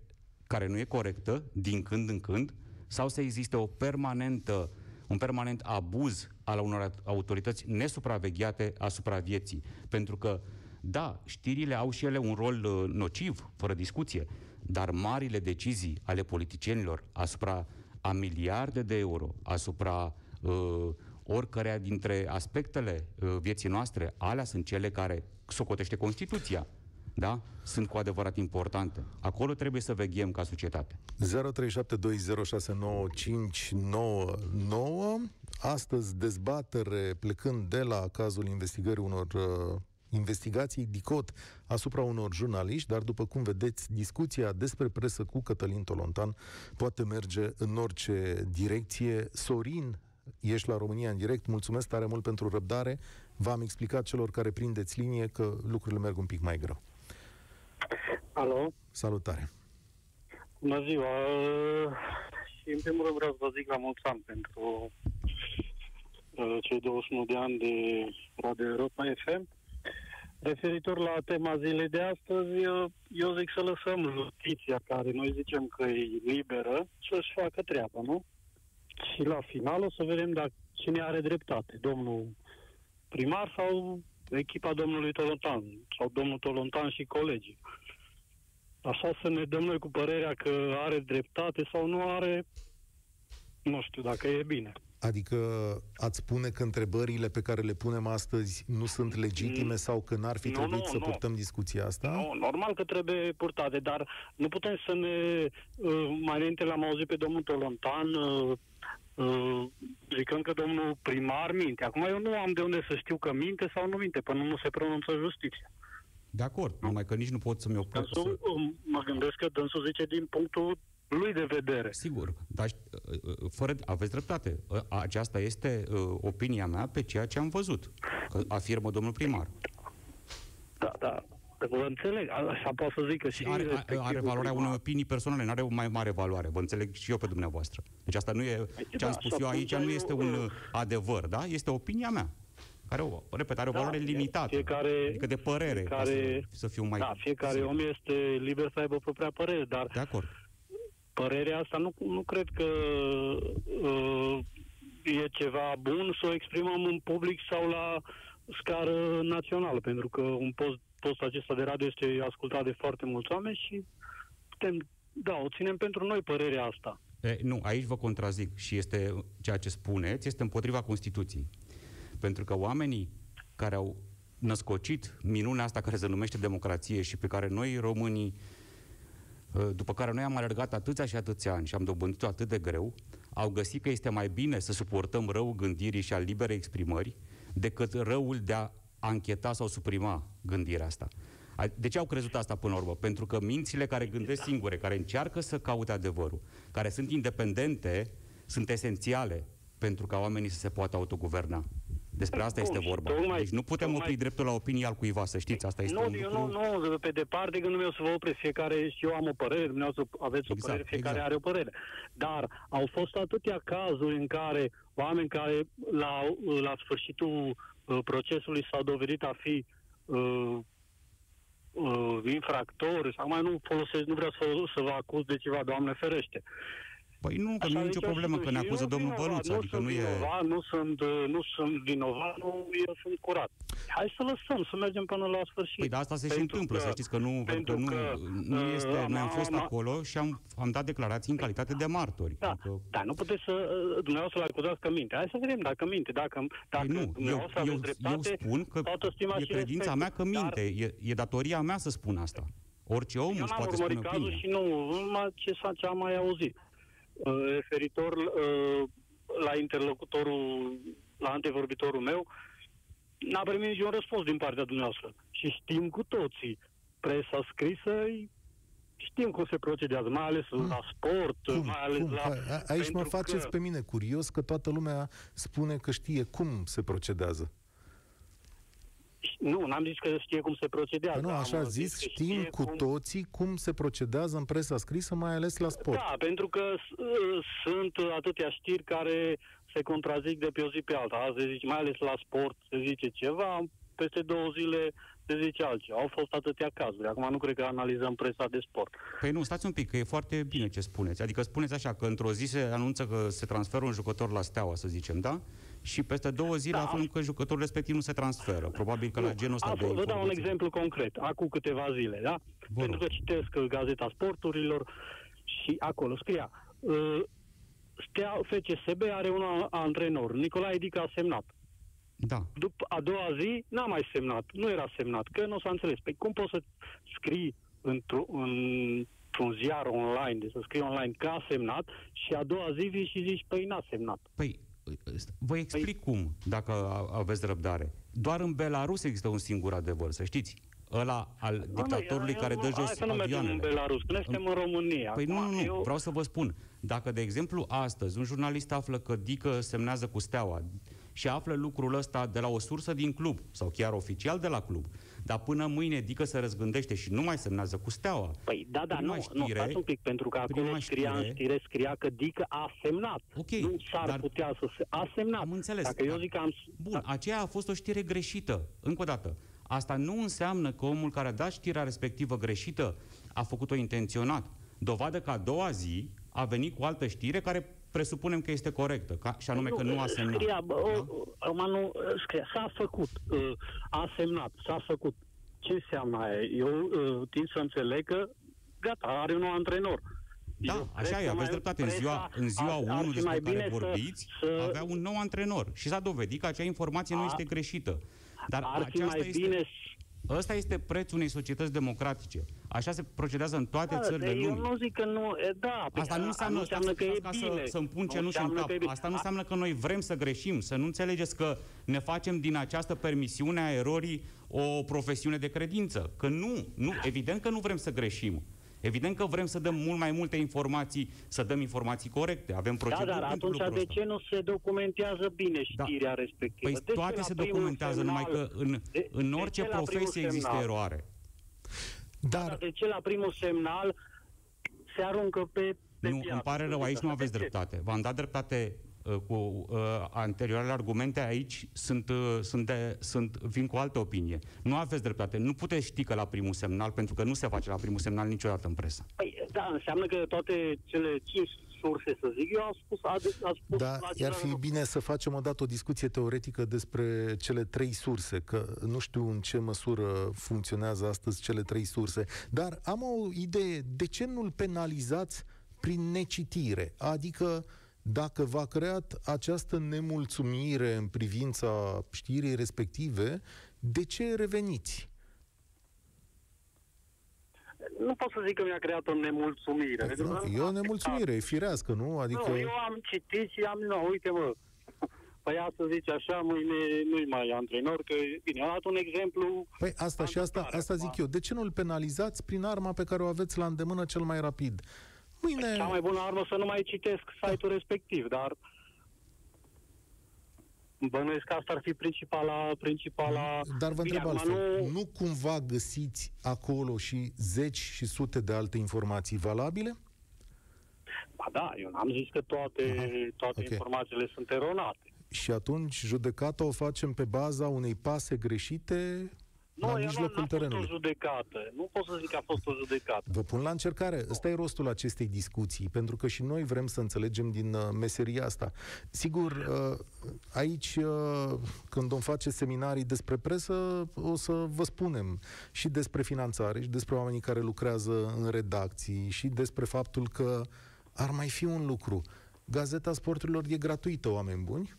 care nu e corectă, din când în când, sau să existe o permanentă, un permanent abuz al unor autorități nesupravegheate asupra vieții. Pentru că, da, știrile au și ele un rol uh, nociv, fără discuție, dar marile decizii ale politicienilor asupra a miliarde de euro, asupra uh, oricărea dintre aspectele uh, vieții noastre, alea sunt cele care socotește Constituția. Da? Sunt cu adevărat importante. Acolo trebuie să veghem ca societate. 0372069599. Astăzi dezbatere plecând de la cazul investigării unor uh, investigații DICOT asupra unor jurnaliști, dar după cum vedeți, discuția despre presă cu Cătălin Tolontan poate merge în orice direcție. Sorin, ești la România în direct, mulțumesc tare mult pentru răbdare. V-am explicat celor care prindeți linie că lucrurile merg un pic mai greu. Alo, Salutare! bună ziua! Și în primul rând vreau să vă zic la mulți ani pentru uh, cei 21 de ani de Radio Europa FM. Referitor la tema zilei de astăzi, eu, eu zic să lăsăm justiția, care noi zicem că e liberă, să-și facă treaba, nu? Și la final o să vedem dacă cine are dreptate, domnul primar sau echipa domnului Tolontan, sau domnul Tolontan și colegii. Așa să ne dăm noi cu părerea că are dreptate sau nu are, nu știu dacă e bine. Adică ați spune că întrebările pe care le punem astăzi nu sunt legitime Mm. sau că n-ar fi Nu, trebuit nu, să nu. purtăm discuția asta? Nu, normal că trebuie purtate, dar nu putem să ne... Uh, mai înainte l-am auzit pe domnul Tolontan uh, uh, zicând că domnul primar minte. Acum eu nu am de unde să știu că minte sau nu minte, până nu se pronunță justiția. De acord, numai că nici nu pot să-mi opun. Dânsul, um, mă gândesc că dânsul zice din punctul lui de vedere. Sigur, dar uh, uh, fără, aveți dreptate. Uh, Aceasta este uh, opinia mea pe ceea ce am văzut, că afirmă domnul primar. Da, da. Vă înțeleg. Așa pot să zic că și Și are, are, respectivul are valoarea primar- unei opinii personale, nu are o mai mare valoare. Vă înțeleg și eu pe dumneavoastră. Deci asta nu e, ce am da, spus și eu aici atunci nu eu, este un uh, uh, adevăr, da? Este opinia mea. Care, o, repet, are o Da, valoare limitată. fiecare- adică de părere, ca fiecare- să, să fiu mai... Da, fiecare sigur. om este liber să aibă propria părere, dar De acord. părerea asta nu, nu cred că uh, e ceva bun să o exprimăm în public sau la scară națională, pentru că un post, postul acesta de radio este ascultat de foarte mulți oameni și putem, da, o ținem pentru noi părerea asta. E, nu, aici vă contrazic și este ceea ce spuneți, este împotriva Constituției. Pentru că oamenii care au născocit minunea asta care se numește democrație și pe care noi românii, ă, după care noi am alergat atâția și atâția ani și am dobândit-o atât de greu, au găsit că este mai bine să suportăm răul gândirii și al liberei exprimări decât răul de a ancheta sau suprima gândirea asta. A- De ce au crezut asta până la urmă? Pentru că mințile care gândesc singure, care încearcă să caute adevărul, care sunt independente, sunt esențiale pentru ca oamenii să se poată autoguverna. Despre asta Bun, este și vorba. tocmai- Deci nu putem tocmai- opri dreptul la opinie al cuiva, să știți, asta este nu, un eu lucru... nu, nu, pe departe gândul meu să vă opresc fiecare și eu am o părere, dumneavoastră aveți o Exact, părere, fiecare exact. are o părere. Dar au fost atâtea cazuri în care oameni care la, la sfârșitul uh, procesului s-au dovedit a fi uh, uh, infractori, sau mai nu folosesc, nu vreau să, să vă acuz de ceva, Doamne ferește. Păi nu, că Așa nu e nicio zice problemă, și că ne eu acuză domnul vinovat, Băluț, nu adică sunt nu e... Vinovat, nu sunt, uh, nu sunt vinovat, nu, eu sunt curat. Hai să lăsăm, să mergem până la sfârșit. Păi da, asta se și Pentru întâmplă, că- să știți că nu, că pentru nu, că, nu uh, este... Noi am am- fost am- acolo și am, am dat declarații în calitate de martori. Da, Adică, dar nu puteți să, uh, dumneavoastră, să-l acuzați că minte. Hai să vedem dacă minte. Dacă, dacă Păi nu, eu, dumneavoastră eu, aveți eu dreptate, spun că toată stima e și credința respectul. mea că minte. E, e datoria mea să spun asta. Orice om Eu își n-am poate urmărit spune cazul opinia. și nu, numai ce, s-a, ce am mai auzit. Uh, referitor uh, la interlocutorul, la antevorbitorul meu, n-a primit niciun răspuns din partea dumneavoastră. Și știm cu toții, presa scrisă e știm cum se procedează, mai ales hmm. la sport, cum? mai ales cum? la... A, aici mă faceți că... pe mine curios că toată lumea spune că știe cum se procedează. Nu, n-am zis că știe cum se procedează. Că nu, așa zis, zis știm cu cum... toții cum se procedează în presa scrisă, mai ales la sport. Da, pentru că uh, sunt atâtea știri care se contrazic de pe o zi pe alta. Azi se zice, mai ales la sport, se zice ceva, peste două zile se zice altceva. Au fost atâtea cazuri. Acum nu cred că analizăm presa de sport. Păi nu, stați un pic, că e foarte bine ce spuneți. Adică spuneți așa, că într-o zi se anunță că se transferă un jucător la Steaua, să zicem, da? Și peste două zile da. aflăm că jucătorul respectiv nu se transferă. Probabil că nu, la genul ăsta de Vă dau un exemplu concret. Acum câteva zile, da? Bun. Pentru că citesc Gazeta Sporturilor și acolo scria uh, Stea, FCSB are un antrenor. Nicolae Dica a semnat. Da. După a doua zi, n-a mai semnat. Nu era semnat, că nu s-a înțeles. Păi cum poți să scrii într-un, într-un ziar online, de să scrii online că a semnat și a doua zi vii și zici, păi n-a semnat. Păi, vă explic păi... cum, dacă aveți răbdare. Doar în Belarus există un singur adevăr, să știți ăla al dictatorului care dă jos să nu avioanele. în Belarus, că noi suntem în România. Păi nu, nu, nu, eu... vreau să vă spun. Dacă, de exemplu, astăzi un jurnalist află că Dică semnează cu Steaua și află lucrul ăsta de la o sursă din club sau chiar oficial de la club, dar până mâine Dică se răzgândește și nu mai semnează cu Steaua. Păi da, da, nu, știre, nu, stați un pic, pentru că acolo scria știre, în știre, scria că Dică a semnat. Okay, nu s-ar dar putea să se... A semnat. Am înțeles. Dacă eu zic că am... Bun, da. aceea a fost o știre greșită. Încă o dată. Asta nu înseamnă că omul care a dat știrea respectivă greșită a făcut-o intenționat. Dovadă că a doua zi a venit cu altă știre care presupunem că este corectă, ca, și anume nu, că nu a semnat. Scria, bă, da? o, nu, scria, s-a făcut, uh, a semnat, s-a făcut. Ce înseamnă aia? Eu uh, tind să înțeleg că, gata, are un nou antrenor. Da, Eu așa e, aveți dreptate. În ziua, în ziua 1 despre care vorbiți, să, avea un nou antrenor și s-a dovedit că acea informație a, nu este greșită. Dar ar fi mai este, bine Ăsta este prețul unei societăți democratice. Așa se procedează în toate da, țările lumii. Eu nu zic că nu, e, da. Asta nu înseamnă, nu înseamnă că e bine. Să, să-mi pun cenuși în cap. Asta nu înseamnă că noi vrem să greșim. Să nu înțelegeți că ne facem din această permisiune a erorii o profesiune de credință. Că nu, nu, evident că nu vrem să greșim. Evident că vrem să dăm mult mai multe informații, să dăm informații corecte, avem da, proceduri Da, dar atunci de ce nu se documentează bine da. știrea da. respectivă? Păi de toate se documentează, semnal, numai că în, de, în orice profesie există eroare. Dar... Da, de ce la primul semnal se aruncă pe, pe Nu, piață? îmi pare rău, aici nu aveți dreptate. V-am dat dreptate Uh, cu uh, anterioarele argumente aici sunt, uh, sunt, de, sunt, vin cu altă opinie. Nu aveți dreptate. Nu puteți ști că la primul semnal, pentru că nu se face la primul semnal niciodată în presă. Păi, da, înseamnă că toate cele cinci surse, să zic, eu am spus, a, a spus da, ar fi bine să facem odată o discuție teoretică despre cele trei surse, că nu știu în ce măsură funcționează astăzi cele trei surse, dar am o idee, de ce nu-l penalizați prin necitire? Adică dacă v-a creat această nemulțumire în privința știrii respective, de ce reveniți? Nu pot să zic că mi-a creat o nemulțumire. Păi, nu, e o nemulțumire, e firească, nu? Adică... Nu, eu am citit și am, nu, uite mă, Păi asta zice așa, mâine nu-i mai antrenor, că bine, am dat un exemplu... Păi asta și asta, asta zic eu. De ce nu-l penalizați prin arma pe care o aveți la îndemână cel mai rapid? Mâine... Cea mai bună armă să nu mai citesc site-ul respectiv, dar bănuiesc că asta ar fi principala... principala... Dar vă întreb altfel, nu... nu cumva găsiți acolo și zeci și sute de alte informații valabile? Ba da, eu n-am zis că toate, Aha, toate okay. informațiile sunt eronate. Și atunci judecata o facem pe baza unei pase greșite nu, la mijlocul terenului. Nu, fost o judecată. Nu pot să zic că a fost o judecată. Vă pun la încercare. Ăsta e rostul acestei discuții, pentru că și noi vrem să înțelegem din uh, meseria asta. Sigur, uh, aici, uh, când vom face seminarii despre presă, o să vă spunem și despre finanțare, și despre oamenii care lucrează în redacții, și despre faptul că ar mai fi un lucru. Gazeta Sporturilor e gratuită, oameni buni,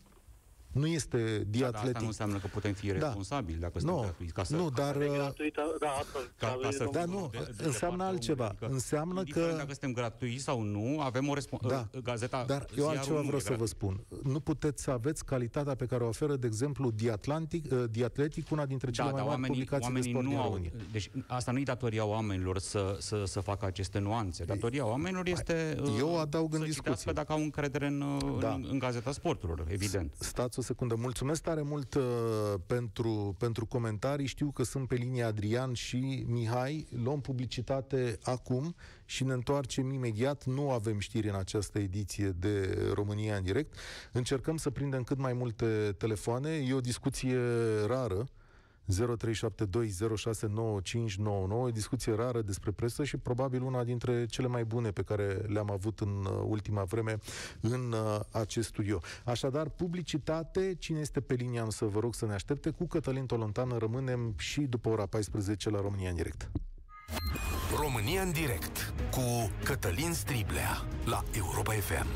Nu este Da, dar asta diatletic. nu înseamnă că putem fi Da. responsabili dacă suntem nu, gratuiți. Ca să, nu, dar... De uh, gratuită, da, asta ca, ca să Da, nu, de- de- de înseamnă partea altceva. omului. Adică, Înseamnă indiferent că- dacă suntem gratuiți sau nu, avem o responsabilitate. Da, Gazeta, dar eu ziarul altceva nu vreau e să vă gratuit. spun. Nu puteți să aveți calitatea pe care o oferă, de exemplu, Diatlantic, uh, Diatletic, una dintre cele Da, mai dar mari oamenii, publicații de oamenii sport nu din au... România. Deci asta nu-i datoria oamenilor să, să, să facă aceste nuanțe. Datoria oamenilor este uh, Eu adaug în să discuție. citească dacă au încredere în, uh, Da. în, în Gazeta Sporturilor, evident. Stați o secundă. Mulțumesc tare mult uh, pentru, pentru comentarii. Știu că sunt pe linie Adrian și Mihai. Luăm publicitate acum și ne întoarcem imediat. Nu avem știri în această ediție de România în direct. Încercăm să prindem cât mai multe telefoane. E o discuție rară. 0372069599, o discuție rară despre presă și probabil una dintre cele mai bune pe care le-am avut în uh, ultima vreme în uh, acest studio. Așadar, publicitate, cine este pe linie am să vă rog să ne aștepte, cu Cătălin Tolontan rămânem și după ora 14 la România în direct. România în direct cu Cătălin Striblea la Europa FM.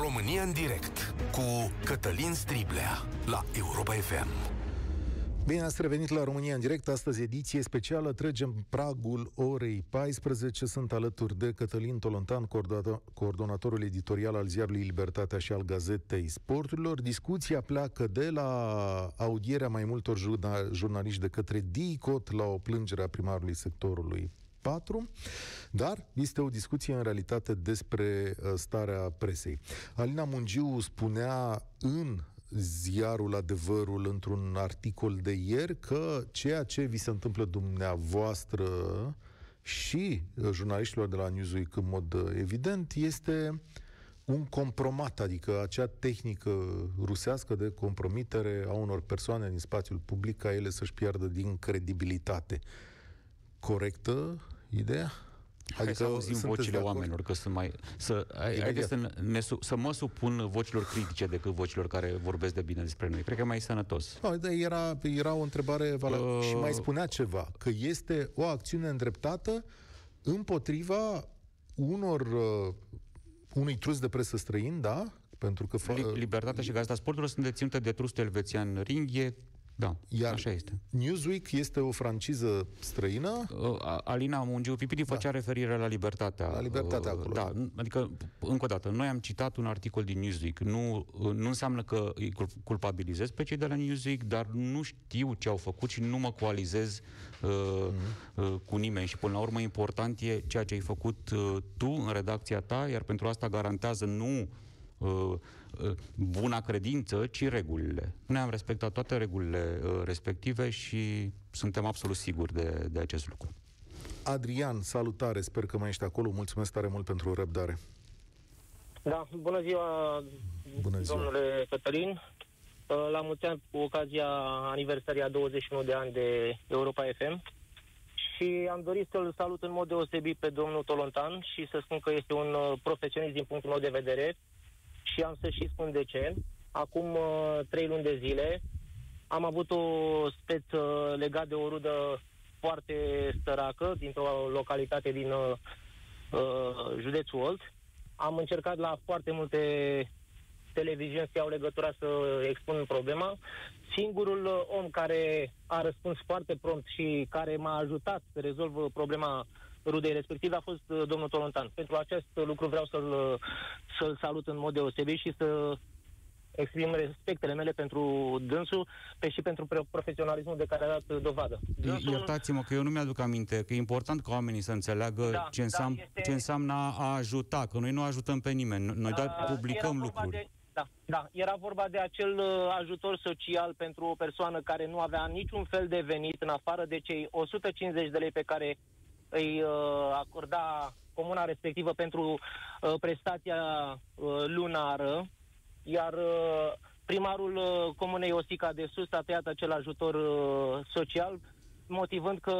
România în direct cu Cătălin Striblea la Europa FM. Bine ați revenit la România în direct, astăzi ediție specială, trecem pragul orei 14, sunt alături de Cătălin Tolontan, coordonator- coordonatorul editorial al ziarului Libertatea și al Gazetei Sporturilor. Discuția pleacă de la audierea mai multor jurna- jurnaliști de către DICOT la o plângere a primarului sectorului 4, dar este o discuție în realitate despre uh, starea presei. Alina Mungiu spunea în ziarul Adevărul într-un articol de ieri că ceea ce vi se întâmplă dumneavoastră și uh, jurnaliștilor de la Newsweek în mod uh, evident este un compromat, adică acea tehnică rusească de compromitere a unor persoane din spațiul public ca ele să-și piardă din credibilitate. Corectă ideea? Adică să auzim sunteți de vocile acord? oamenilor, că sunt mai... Să, hai- Imediat. haideți să, ne, su- să mă supun vocilor critice decât vocilor care vorbesc de bine despre noi. Cred că e mai sănătos. No, dar era, era o întrebare valabilă. Uh. Și mai spunea ceva, că este o acțiune îndreptată împotriva unor uh, unui trus de presă străin, da? Pentru că fa- Li- Libertatea și Gazeta Sporturilor sunt deținute de trustul elvețian Ringhe, Da, Iar așa este. Newsweek este o franciză străină? Uh, Alina Mungiu Pipiti făcea da. referire la libertatea. La libertatea uh, acolo. Da, adică, încă o dată, noi am citat un articol din Newsweek. Nu, uh, nu înseamnă că îi culpabilizez pe cei de la Newsweek, dar nu știu ce au făcut și nu mă coalizez uh, mm-hmm. uh, cu nimeni. Și până la urmă important e ceea ce ai făcut uh, tu în redacția ta, iar pentru asta garantează nu uh, Uh, buna credință, ci regulile. Noi am respectat toate regulile uh, respective și suntem absolut siguri de, de acest lucru. Adrian, salutare, sper că mai ești acolo. Mulțumesc tare mult pentru răbdare. Da, bună ziua, bună ziua. domnule Cătălin. Uh, la mulți ani cu ocazia aniversării a 21 de ani de Europa FM și am dorit să-l salut în mod deosebit pe domnul Tolontan și să spun că este un profesionist din punctul meu de vedere, și am să și spun de ce. Acum uh, trei luni de zile am avut o speță legată de o rudă foarte săracă dintr-o localitate din uh, uh, județul Olt. Am încercat la foarte multe televiziuni să iau legătura să expun problema. Singurul uh, om care a răspuns foarte prompt și care m-a ajutat să rezolv problema rudei respective a fost uh, domnul Tolontan. Pentru acest lucru vreau să-l, uh, să-l salut în mod deosebit și să exprim respectele mele pentru dânsul pe și pentru profesionalismul de care a dat dovadă. Dânsul... Iertați-mă că eu nu mi-aduc aminte, că e important ca oamenii să înțeleagă da, ce, înseamnă, da, este... ce înseamnă a ajuta, că noi nu ajutăm pe nimeni, noi doar uh, publicăm lucruri. De, da, da, era vorba de acel uh, ajutor social pentru o persoană care nu avea niciun fel de venit în afară de cei 150 de lei pe care îi uh, acorda comuna respectivă pentru uh, prestația uh, lunară, iar uh, primarul uh, comunei Osica de Sus a tăiat acel ajutor uh, social, motivând că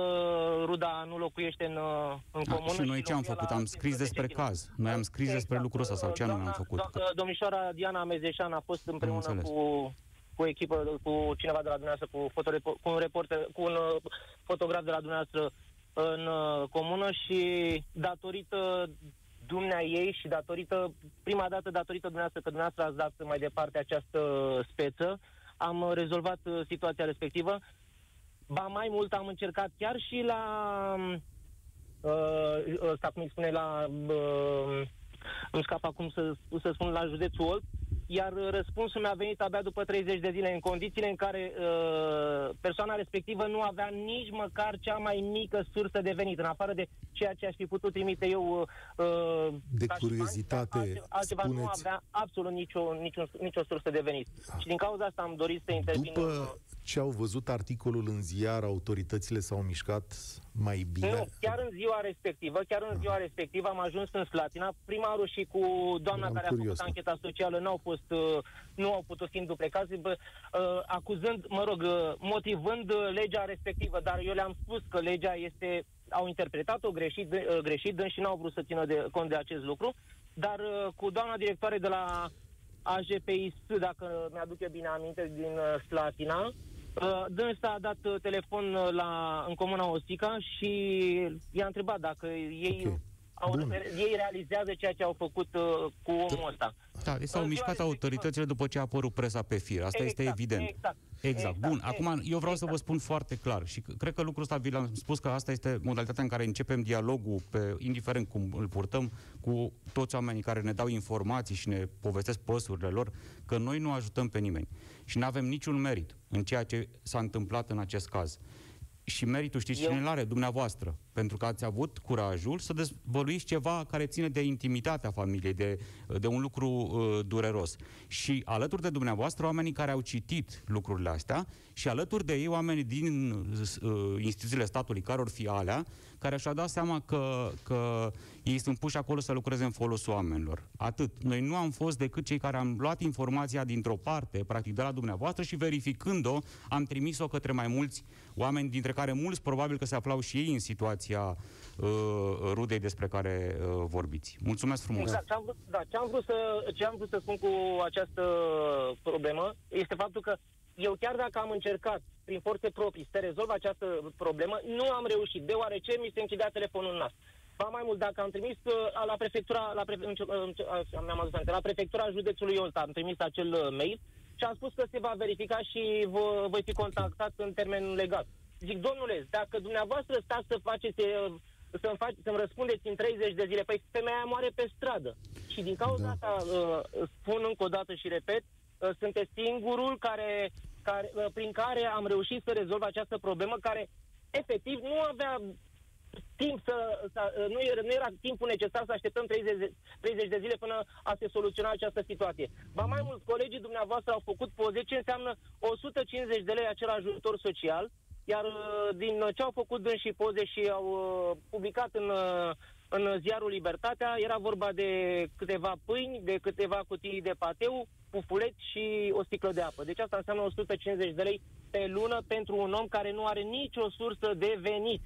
Ruda nu locuiește în, uh, în da, comună. Și noi ce am făcut? Am scris despre caz. Noi am scris exact. despre lucrul ăsta sau ce anume am făcut? Do- domnișoara Diana Mezeșan a fost împreună cu cu o echipă, cu cineva de la dumneavoastră, cu, fotorepo- cu un reporter, cu un uh, fotograf de la dumneavoastră în uh, comună și datorită dumnea ei și datorită, prima dată datorită dumneavoastră, că dumneavoastră ați dat mai departe această speță, am rezolvat uh, situația respectivă. Ba mai mult am încercat chiar și la uh, ăsta, cum îi spune, la uh, îmi scap acum să, să spun la județul Olt, iar răspunsul mi-a venit abia după 30 de zile, în condițiile în care uh, persoana respectivă nu avea nici măcar cea mai mică sursă de venit, în afară de ceea ce aș fi putut trimite eu uh, de curiozitate, altceva, altceva spuneți... nu avea absolut nicio, nicio, nicio sursă de venit. Ah. Și din cauza asta am dorit să intervin. După ce au văzut articolul în ziar, autoritățile s-au mișcat mai bine? Nu, chiar în ziua respectivă, chiar în ziua respectivă am ajuns în Slatina. Primarul și cu doamna care a făcut ancheta socială nu au fost, uh, nu au putut fi înduplecați, bă, uh, acuzând, mă rog, uh, motivând legea respectivă, dar eu le-am spus că legea este, au interpretat-o greșit, greșit, și n-au vrut să țină de, cont de acest lucru, dar cu doamna directoare de la AJPIS, dacă mi-aduc eu bine aminte, din Slatina, Uh, dânsa a dat uh, telefon uh, la, în comuna Osica și i-a întrebat dacă ei, okay. Au, ei realizează ceea ce au făcut uh, cu omul ăsta. Da, deci s-au mișcat autoritățile după ce a apărut presa pe fir. Asta exact, este evident. Exact. Exact. Bun, exact. acum eu vreau exact. să vă spun foarte clar și cred că lucrul ăsta vi l-am spus că asta este modalitatea în care începem dialogul, pe, indiferent cum îl purtăm, cu toți oamenii care ne dau informații și ne povestesc păsurile lor, că noi nu ajutăm pe nimeni și nu avem niciun merit în ceea ce s-a întâmplat în acest caz. Și meritul știți Eu... cine îl are? Dumneavoastră. Pentru că ați avut curajul să dezvăluiți ceva care ține de intimitatea familiei, de, de un lucru uh, dureros. Și alături de dumneavoastră, oamenii care au citit lucrurile astea și alături de ei, oamenii din uh, instituțiile statului, care or fi alea, care și-au dat seama că, că ei sunt puși acolo să lucreze în folosul oamenilor. Atât. Noi nu am fost decât cei care am luat informația dintr-o parte, practic de la dumneavoastră, și verificând-o, am trimis-o către mai mulți oameni, dintre care mulți probabil că se aflau și ei în situația uh, rudei despre care uh, vorbiți. Mulțumesc frumos! Exact. Ce am vrut, da, ce am vrut, să, ce am vrut să spun cu această problemă este faptul că eu chiar dacă am încercat prin forțe proprii să rezolv această problemă, nu am reușit, deoarece mi se închidea telefonul în nas. Ba mai mult, dacă am trimis uh, la prefectura, la, pre, uh, mi-am adus la prefectura județului Olta, am trimis acel uh, mail și am spus că se va verifica și vă, voi fi contactat în termen legal. Zic, domnule, dacă dumneavoastră stați să faceți uh, să-mi, faci, să-mi răspundeți în 30 de zile, păi femeia moare pe stradă. Și din cauza da. asta, uh, spun încă o dată și repet, uh, sunteți singurul care, care, uh, prin care am reușit să rezolv această problemă care efectiv nu avea timp să, să nu, era, nu era timpul necesar să așteptăm 30, 30 de zile până a se soluționa această situație. Ba mai mulți colegii dumneavoastră au făcut poze ce înseamnă 150 de lei acel ajutor social, iar uh, din ce au făcut dâns și poze și au uh, publicat în, uh, în ziarul Libertatea, era vorba de câteva pâini, de câteva cutii de pateu, pufuleți și o sticlă de apă. Deci asta înseamnă 150 de lei pe lună pentru un om care nu are nicio sursă de venit.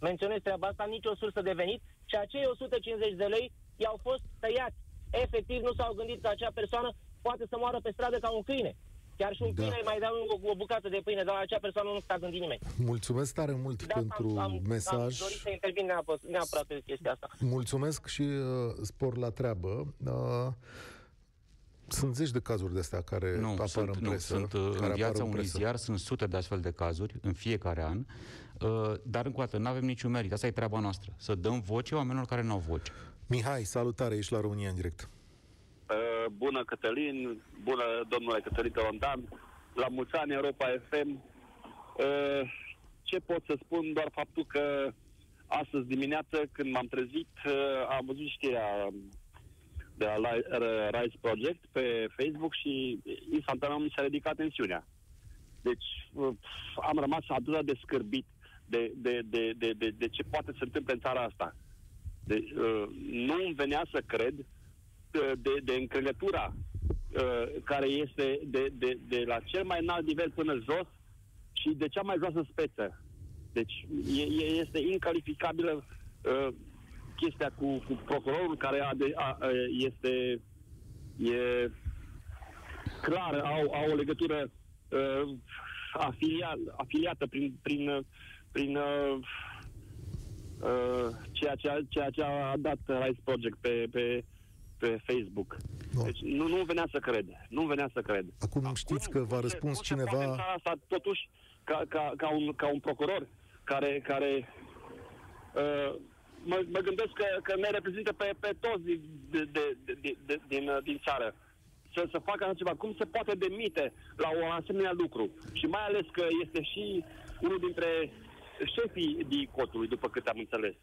Menționez treaba asta, nicio sursă de venit și acei 150 de lei i-au fost tăiați. Efectiv nu s-au gândit că acea persoană poate să moară pe stradă ca un câine. Chiar și un da. câine mai dau o, o bucată de pâine, dar acea persoană nu s-a gândit nimeni. Mulțumesc tare mult da, pentru am, am, mesaj. Am dorit să intervin neapărat, neapărat pe chestia asta. Mulțumesc și uh, spor la treabă. Uh, sunt zeci de cazuri de astea care nu, apar sunt, în presă. Nu, sunt, uh, care în viața unui presă. ziar sunt sute de astfel de cazuri în fiecare an, uh, dar încă o dată, nu avem niciun merit. Asta e treaba noastră. Să dăm voce oamenilor care nu au voce. Mihai, salutare, ești la România în direct. Uh, bună, Cătălin, bună, domnule Cătălin Tolontan, la mulți ani Europa FM. Uh, ce pot să spun? Doar faptul că astăzi dimineață, când m-am trezit, uh, am văzut știrea de la Rise Project pe Facebook și instantaneu mi s-a ridicat tensiunea. Deci uh, am rămas atât de scârbit de, de, de, de, de, de ce poate să întâmple în țara asta. De, uh, nu îmi venea să cred uh, de, de încrengătura uh, care este de, de, de la cel mai înalt nivel până jos și de cea mai joasă speță. Deci e, este incalificabilă uh, chestia cu, cu procurorul care a de, a, a, este e clar, au, au o legătură uh, afilia, afiliată prin, prin, prin uh, uh, ceea, ce, ceea ce a dat Rice Project pe, pe, pe Facebook. No. Deci nu, nu venea să cred. Nu venea să cred. Acum, Acum știți că v-a răspuns cineva... Asta, totuși, ca, ca, ca, un, ca un procuror care, care uh, mă, mă gândesc că, că ne reprezintă pe, pe toți de, de, de, de, de, din, din țară. Să, să facă așa ceva. Cum se poate demite la un asemenea lucru? Și mai ales că este și unul dintre șefii DICOT-ului, după câte am înțeles.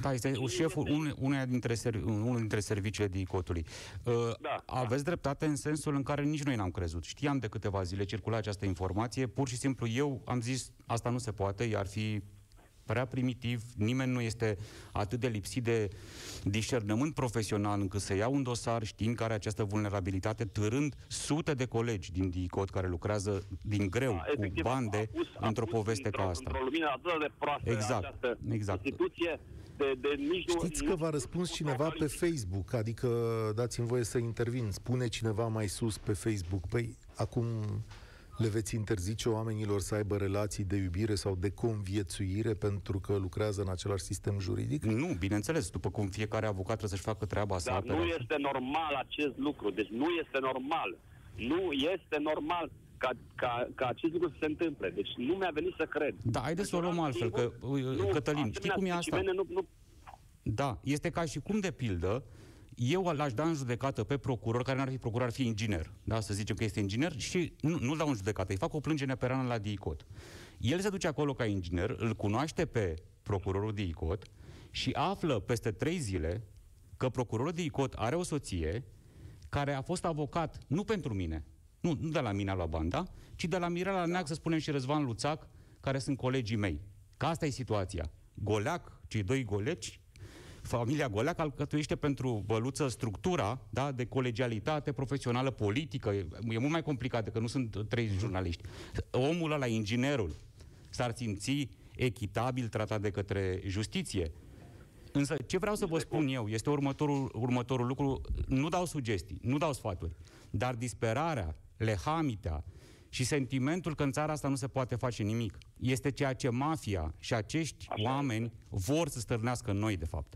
Da, este și șeful un, uneia dintre ser, unul dintre serviciile DICOT-ului. Uh, da, aveți da. dreptate în sensul în care nici noi n-am crezut. Știam de câteva zile circula această informație, pur și simplu eu am zis asta nu se poate, ar fi prea primitiv, nimeni nu este atât de lipsit de discernământ profesional încât să ia un dosar știind care are această vulnerabilitate, târând sute de colegi din DICOT care lucrează din greu da, cu bande pus, într-o poveste ca asta. Într-o lumină atât de proastă exact, această exact. instituție, de, de nici Știți că v-a răspuns cineva pe Facebook, adică dați-mi voie să intervin, spune cineva mai sus pe Facebook, păi acum le veți interzice oamenilor să aibă relații de iubire sau de conviețuire pentru că lucrează în același sistem juridic? Nu, bineînțeles, după cum fiecare avocat trebuie să-și facă treaba sa. Dar nu este normal acest lucru, deci nu este normal. Nu este normal ca, ca, ca acest lucru să se întâmple. Deci nu mi-a venit să cred. Da, haideți să o luăm altfel, că, nu, Cătălin, știi cum e asta? Nu, nu... Da, este ca și cum, de pildă, eu l-aș da în judecată pe procuror, care n-ar fi procuror, ar fi inginer. Da? Să zicem că este inginer și nu, nu-l dau în judecată, îi fac o plângere penală la DICOT. El se duce acolo ca inginer, îl cunoaște pe procurorul DICOT și află peste trei zile că procurorul DICOT are o soție care a fost avocat, nu pentru mine, nu, nu de la mine la banda, ci de la Mirela Neac, să spunem, și Răzvan Luțac, care sunt colegii mei. Că asta e situația. Goleac, cei doi goleci, familia Goleac alcătuiește pentru băluță structura da, de colegialitate profesională, politică. E, e mult mai complicat decât nu sunt trei jurnaliști. Omul ăla, inginerul, s-ar simți echitabil tratat de către justiție. Însă ce vreau să vă spun eu este următorul, următorul lucru. Nu dau sugestii, nu dau sfaturi, dar disperarea, lehamitea și sentimentul că în țara asta nu se poate face nimic este ceea ce mafia și acești Așa oameni este. vor să stârnească în noi, de fapt.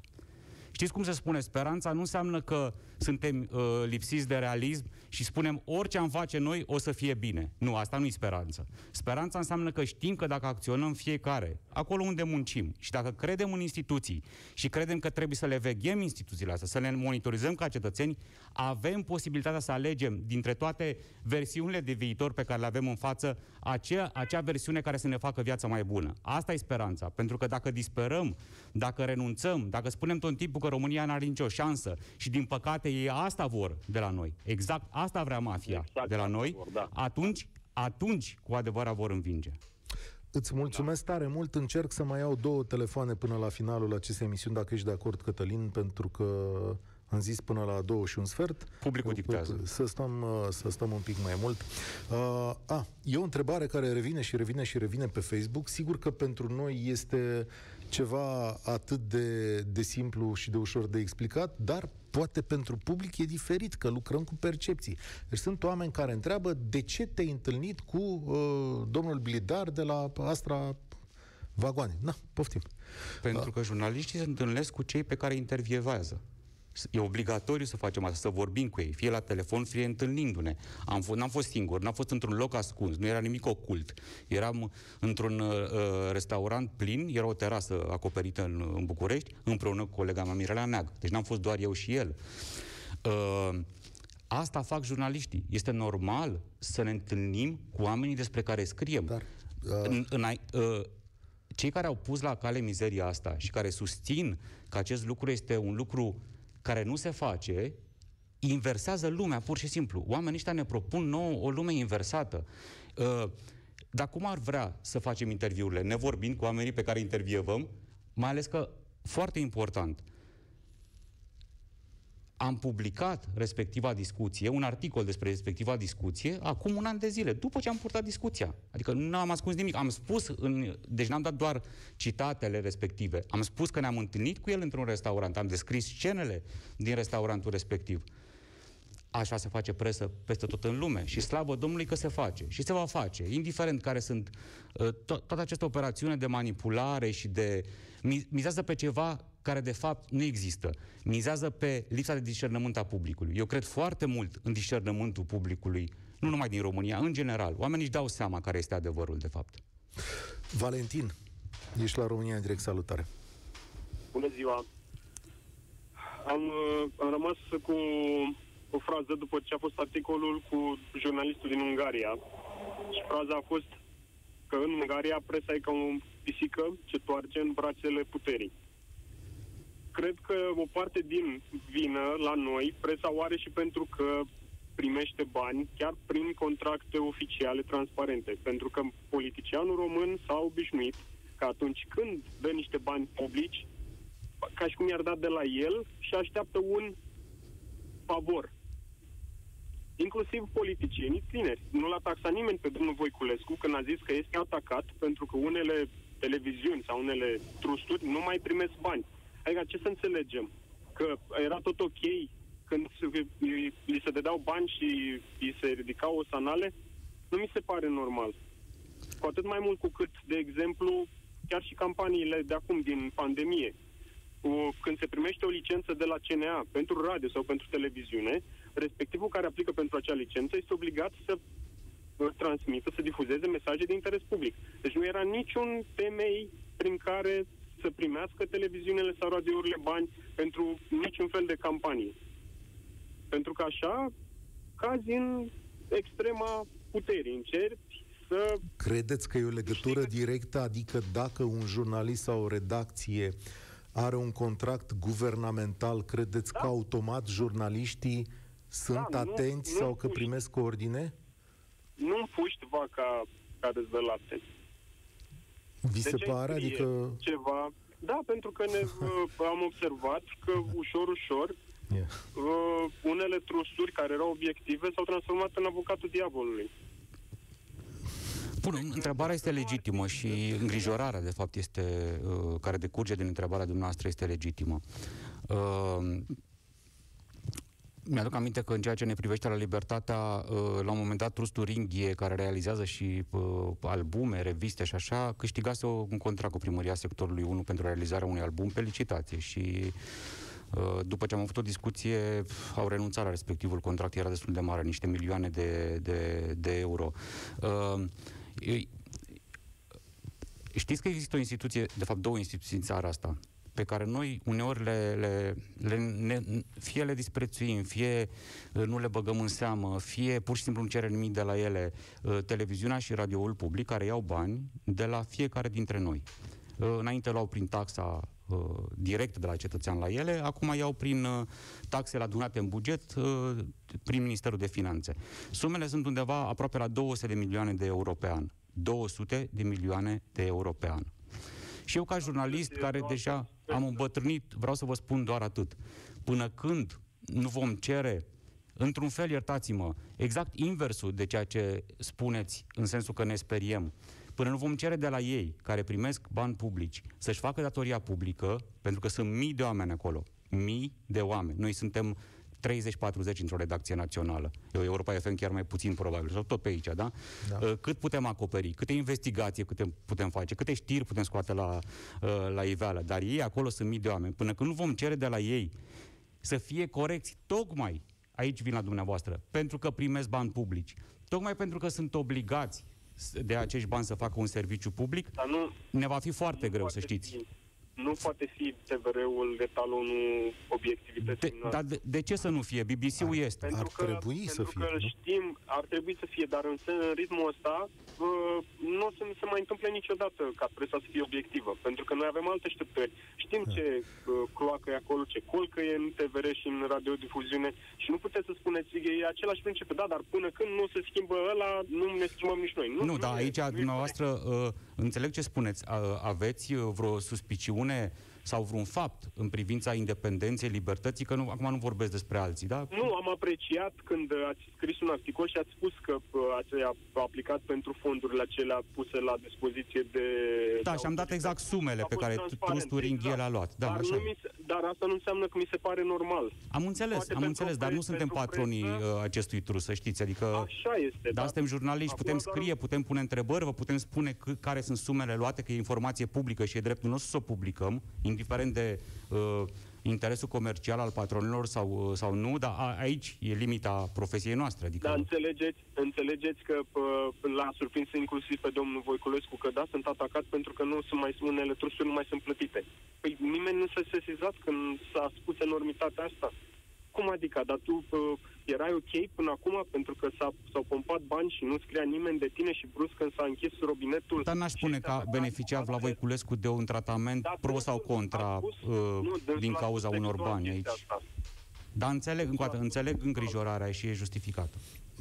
Știți cum se spune? Speranța nu înseamnă că suntem uh, lipsiți de realism și spunem orice am face noi o să fie bine. Nu, asta nu e speranță. Speranța înseamnă că știm că dacă acționăm fiecare, acolo unde muncim și dacă credem în instituții și credem că trebuie să le veghem instituțiile astea, să le monitorizăm ca cetățeni, avem posibilitatea să alegem dintre toate versiunile de viitor pe care le avem în față acea, acea versiune care să ne facă viața mai bună. Asta e speranța. Pentru că dacă disperăm, dacă renunțăm, dacă spunem tot timpul că România n-are nicio șansă și din păcate ei asta vor de la noi, exact asta vrea mafia Exact de la asta noi, vor, da. atunci, atunci cu adevărat vor învinge. Îți mulțumesc tare mult. Încerc să mai iau două telefoane până la finalul acestei emisiuni, dacă ești de acord, Cătălin, pentru că am zis până la două și un sfert. Publicul dictează. Să stăm, uh, să stăm un pic mai mult. Uh, a, e o întrebare care revine și revine și revine pe Facebook. Sigur că pentru noi este ceva atât de, de simplu și de ușor de explicat, dar poate pentru public e diferit, că lucrăm cu percepții. Deci sunt oameni care întreabă de ce te-ai întâlnit cu uh, domnul Blidar de la Astra Vagoane. Na, poftim. Pentru că jurnaliștii se întâlnesc cu cei pe care îi intervievează. E obligatoriu să facem asta, să vorbim cu ei, fie la telefon, fie întâlnindu-ne. Am f- n-am fost singur, n-am fost într-un loc ascuns, nu era nimic ocult. Eram într-un uh, restaurant plin, era o terasă acoperită în, în București, împreună cu colega mea Mirela Neag. Deci n-am fost doar eu și el. Uh, asta fac jurnaliștii. Este normal să ne întâlnim cu oamenii despre care scriem. Dar, în, în, uh, cei care au pus la cale mizeria asta și care susțin că acest lucru este un lucru care nu se face, inversează lumea, pur și simplu. Oamenii ăștia ne propun nouă o lume inversată. Uh, dar cum ar vrea să facem interviurile? Ne vorbind cu oamenii pe care intervievăm, mai ales că, foarte important, am publicat respectiva discuție, un articol despre respectiva discuție, acum un an de zile, după ce am purtat discuția. Adică nu am ascuns nimic. Am spus, în, deci n-am dat doar citatele respective. Am spus că ne-am întâlnit cu el într-un restaurant, am descris scenele din restaurantul respectiv. Așa se face presă peste tot în lume și slavă Domnului că se face și se va face, indiferent care sunt uh, to- toată această operațiune de manipulare și de mi- mizează pe ceva care de fapt nu există. Mizează pe lipsa de discernământ a publicului. Eu cred foarte mult în discernământul publicului, nu numai din România, în general. Oamenii își dau seama care este adevărul de fapt. Valentin, ești la România în direct, salutare. Bună ziua! Am, uh, am rămas cu o frază după ce a fost articolul cu jurnalistul din Ungaria. Și fraza a fost că în Ungaria presa e ca o pisică ce toarce în brațele puterii. Cred că o parte din vină la noi presa o are și pentru că primește bani chiar prin contracte oficiale transparente. Pentru că politicianul român s-a obișnuit că atunci când dă niște bani publici, ca și cum i-ar da de la el și așteaptă un favor. Inclusiv politicienii tineri. Nu l-a taxat nimeni pe domnul Voiculescu când a zis că este atacat pentru că unele televiziuni sau unele trusturi nu mai primesc bani. Adică ce să înțelegem? Că era tot ok când se- li se dădeau bani și li se ridicau osanale? Nu mi se pare normal. Cu atât mai mult cu cât, de exemplu, chiar și campaniile de acum din pandemie. O- Când se primește o licență de la CNA pentru radio sau pentru televiziune, respectivul care aplică pentru acea licență este obligat să uh, transmită, să difuzeze mesaje de interes public. Deci nu era niciun temei prin care să primească televiziunile sau radiourile bani pentru niciun fel de campanie. Pentru că așa cazi în extrema puterii, încerci să Credeți că e o legătură directă, adică dacă un jurnalist sau o redacție are un contract guvernamental, credeți Da. că automat jurnaliștii sunt Da, nu- atenți nu sau că puși. primesc ordine? nu împuști vaca care îți dă lapte. Vi se ce ai pare? scrie Adică... Ceva... Da, pentru că ne, uh, am observat că ușor, ușor, Yeah. uh, unele trusturi care erau obiective s-au transformat în avocatul diavolului. Bun, întrebarea este legitimă și îngrijorarea, de fapt, este, uh, care decurge din întrebarea dumneavoastră este legitimă. Uh, mi-aduc aminte că în ceea ce ne privește la Libertatea, uh, la un moment dat, Trustul Ringhie, care realizează și uh, albume, reviste și așa, câștigase o- un contract cu primăria sectorului 1 pentru realizarea unui album pe licitație și Uh, după ce am avut o discuție, au renunțat la respectivul contract, era destul de mare, niște milioane de, de, de euro. Uh, știți că există o instituție, de fapt două instituții în țara asta, pe care noi uneori le, le, le ne, fie le disprețuim, fie uh, nu le băgăm în seamă, fie pur și simplu nu cerem nimic de la ele, televiziunea și radioul public, care iau bani de la fiecare dintre noi. Înainte luau prin taxa uh, direct de la cetățean la ele, acum iau prin uh, taxele adunate în buget uh, prin Ministerul de Finanțe. Sumele sunt undeva aproape la 200 de milioane de euro pe an. 200 de milioane de euro pe an. Și eu ca jurnalist care deja am îmbătrânit, vreau să vă spun doar atât. Până când nu vom cere într-un fel, iertați-mă, exact inversul de ceea ce spuneți, în sensul că ne speriem, Până nu vom cere de la ei, care primesc bani publici, să-și facă datoria publică, pentru că sunt mii de oameni acolo, mii de oameni. Noi suntem 30-40 într-o redacție națională. Eu, Europa FM chiar mai puțin probabil, sau tot pe aici, da? da? Uh, cât putem acoperi, câte investigații câte putem face, câte știri putem scoate la, uh, la iveală, dar ei acolo sunt mii de oameni. Până când nu vom cere de la ei să fie corecți, tocmai aici vin la dumneavoastră, pentru că primesc bani publici, tocmai pentru că sunt obligați de acești bani să facă un serviciu public, Dar nu, ne va fi foarte greu, să știți. Fi nu poate fi TVR-ul etalonul obiectivității de, Dar de, de ce să nu fie? BBC-ul este. Pentru ar că, trebui pentru să fie. Că știm, ar trebui să fie, dar în, în ritmul ăsta uh, nu o să se mai întâmple niciodată ca presa să fie obiectivă. Pentru că noi avem alte așteptări. Știm da. ce uh, cloacă e acolo, ce colcă e în TVR și în radiodifuziune și nu puteți să spuneți, e același principiu, da, dar până când nu se schimbă ăla, nu ne schimbăm nici noi. Nu, nu, nu da, aici dumneavoastră uh, înțeleg ce spuneți. Uh, aveți uh, vreo suspiciune chestiune sau vreun fapt în privința independenței, libertății, că nu, acum nu vorbesc despre alții, da? Nu, am apreciat când ați scris un articol și ați spus că uh, ați aplicat pentru fondurile acelea puse la dispoziție de... Da, și am dat exact sumele pe care Trustul Ringhiel exact. a luat. Da, dar, așa. Nu mi se, dar asta nu înseamnă că mi se pare normal. Am înțeles, Poate am înțeles, dar nu suntem patronii presă, uh, acestui trus, să știți, adică... Așa este, Dar suntem jurnaliști, putem scrie, putem pune întrebări, vă putem spune c- care sunt sumele luate, că e informație publică și e dreptul nostru să o publicăm, indiferent de uh, interesul comercial al patronilor sau, uh, sau nu, dar a, aici e limita profesiei noastre. Adică... Da, înțelegeți, înțelegeți că uh, l-a surprins inclusiv pe domnul Voiculescu că da, sunt atacat pentru că nu sunt mai unele trusuri nu mai sunt plătite. Păi nimeni nu s-a sesizat când s-a spus enormitatea asta. Cum adică? Dar tu uh, erai ok până acum pentru că s-a, s-au pompat bani și nu scria nimeni de tine și brusc când s-a închis robinetul... Dar n-aș spune că a beneficiat la Voiculescu de un tratament da, pro sau contra spus, uh, nu, din cauza unor bani aici. Asta. Dar înțeleg, încă dată, înțeleg îngrijorarea și e justificată.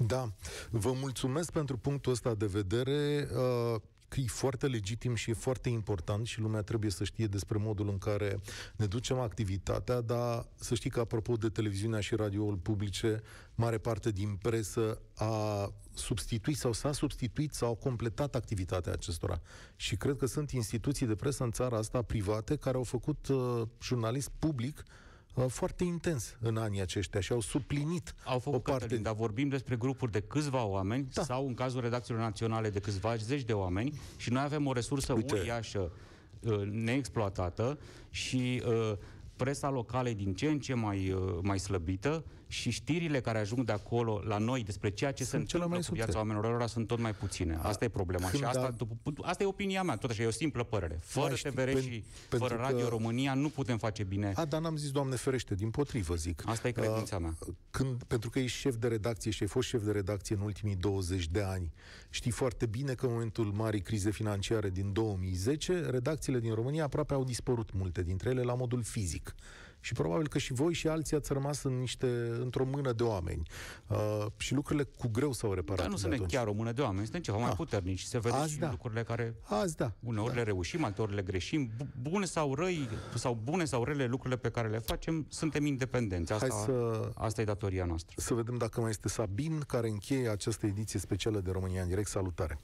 Da. Vă mulțumesc pentru punctul ăsta de vedere. Uh, că e foarte legitim și e foarte important și lumea trebuie să știe despre modul în care ne ducem activitatea, dar să știi că apropo de televiziunea și radioul publice, mare parte din presă a substituit sau s-a substituit sau a completat activitatea acestora. Și cred că sunt instituții de presă în țara asta private care au făcut uh, jurnalist public Uh, foarte intens în anii aceștia și au suplinit au făcut o parte... Cătălin, dar vorbim despre grupuri de câțiva oameni da. sau în cazul redacțiilor naționale de câțiva zeci de oameni și noi avem o resursă Uite. uriașă uh, neexploatată și uh, presa locală e din ce în ce mai, uh, mai slăbită și știrile care ajung de acolo la noi despre ceea ce sunt se întâmplă cu viața oamenilor ăla sunt tot mai puține. Asta e problema. Când și asta, da... după, asta e opinia mea, tot așa, e o simplă părere. Fără știi, TVR și fără Radio că... România nu putem face bine. A, dar n-am zis, Doamne ferește, din potrivă zic. Asta e credința mea. Când, pentru că ești șef de redacție și ai fost șef de redacție în ultimii 20 de ani, știi foarte bine că în momentul marii crize financiare din 2010, redacțiile din România aproape au dispărut multe dintre ele la modul fizic și probabil că și voi și alții ați rămas în niște, într-o mână de oameni. Uh, și lucrurile cu greu s-au reparat. Dar nu suntem chiar o mână de oameni, suntem ceva ah. mai puternici. Se vede Azi și da. lucrurile care Azi da. uneori da. le reușim, alteori le greșim. Bune sau răi, sau bune sau rele lucrurile pe care le facem, suntem independenți. Asta, Hai să, asta e datoria noastră. Să vedem dacă mai este Sabin, care încheie această ediție specială de România în direct. Salutare!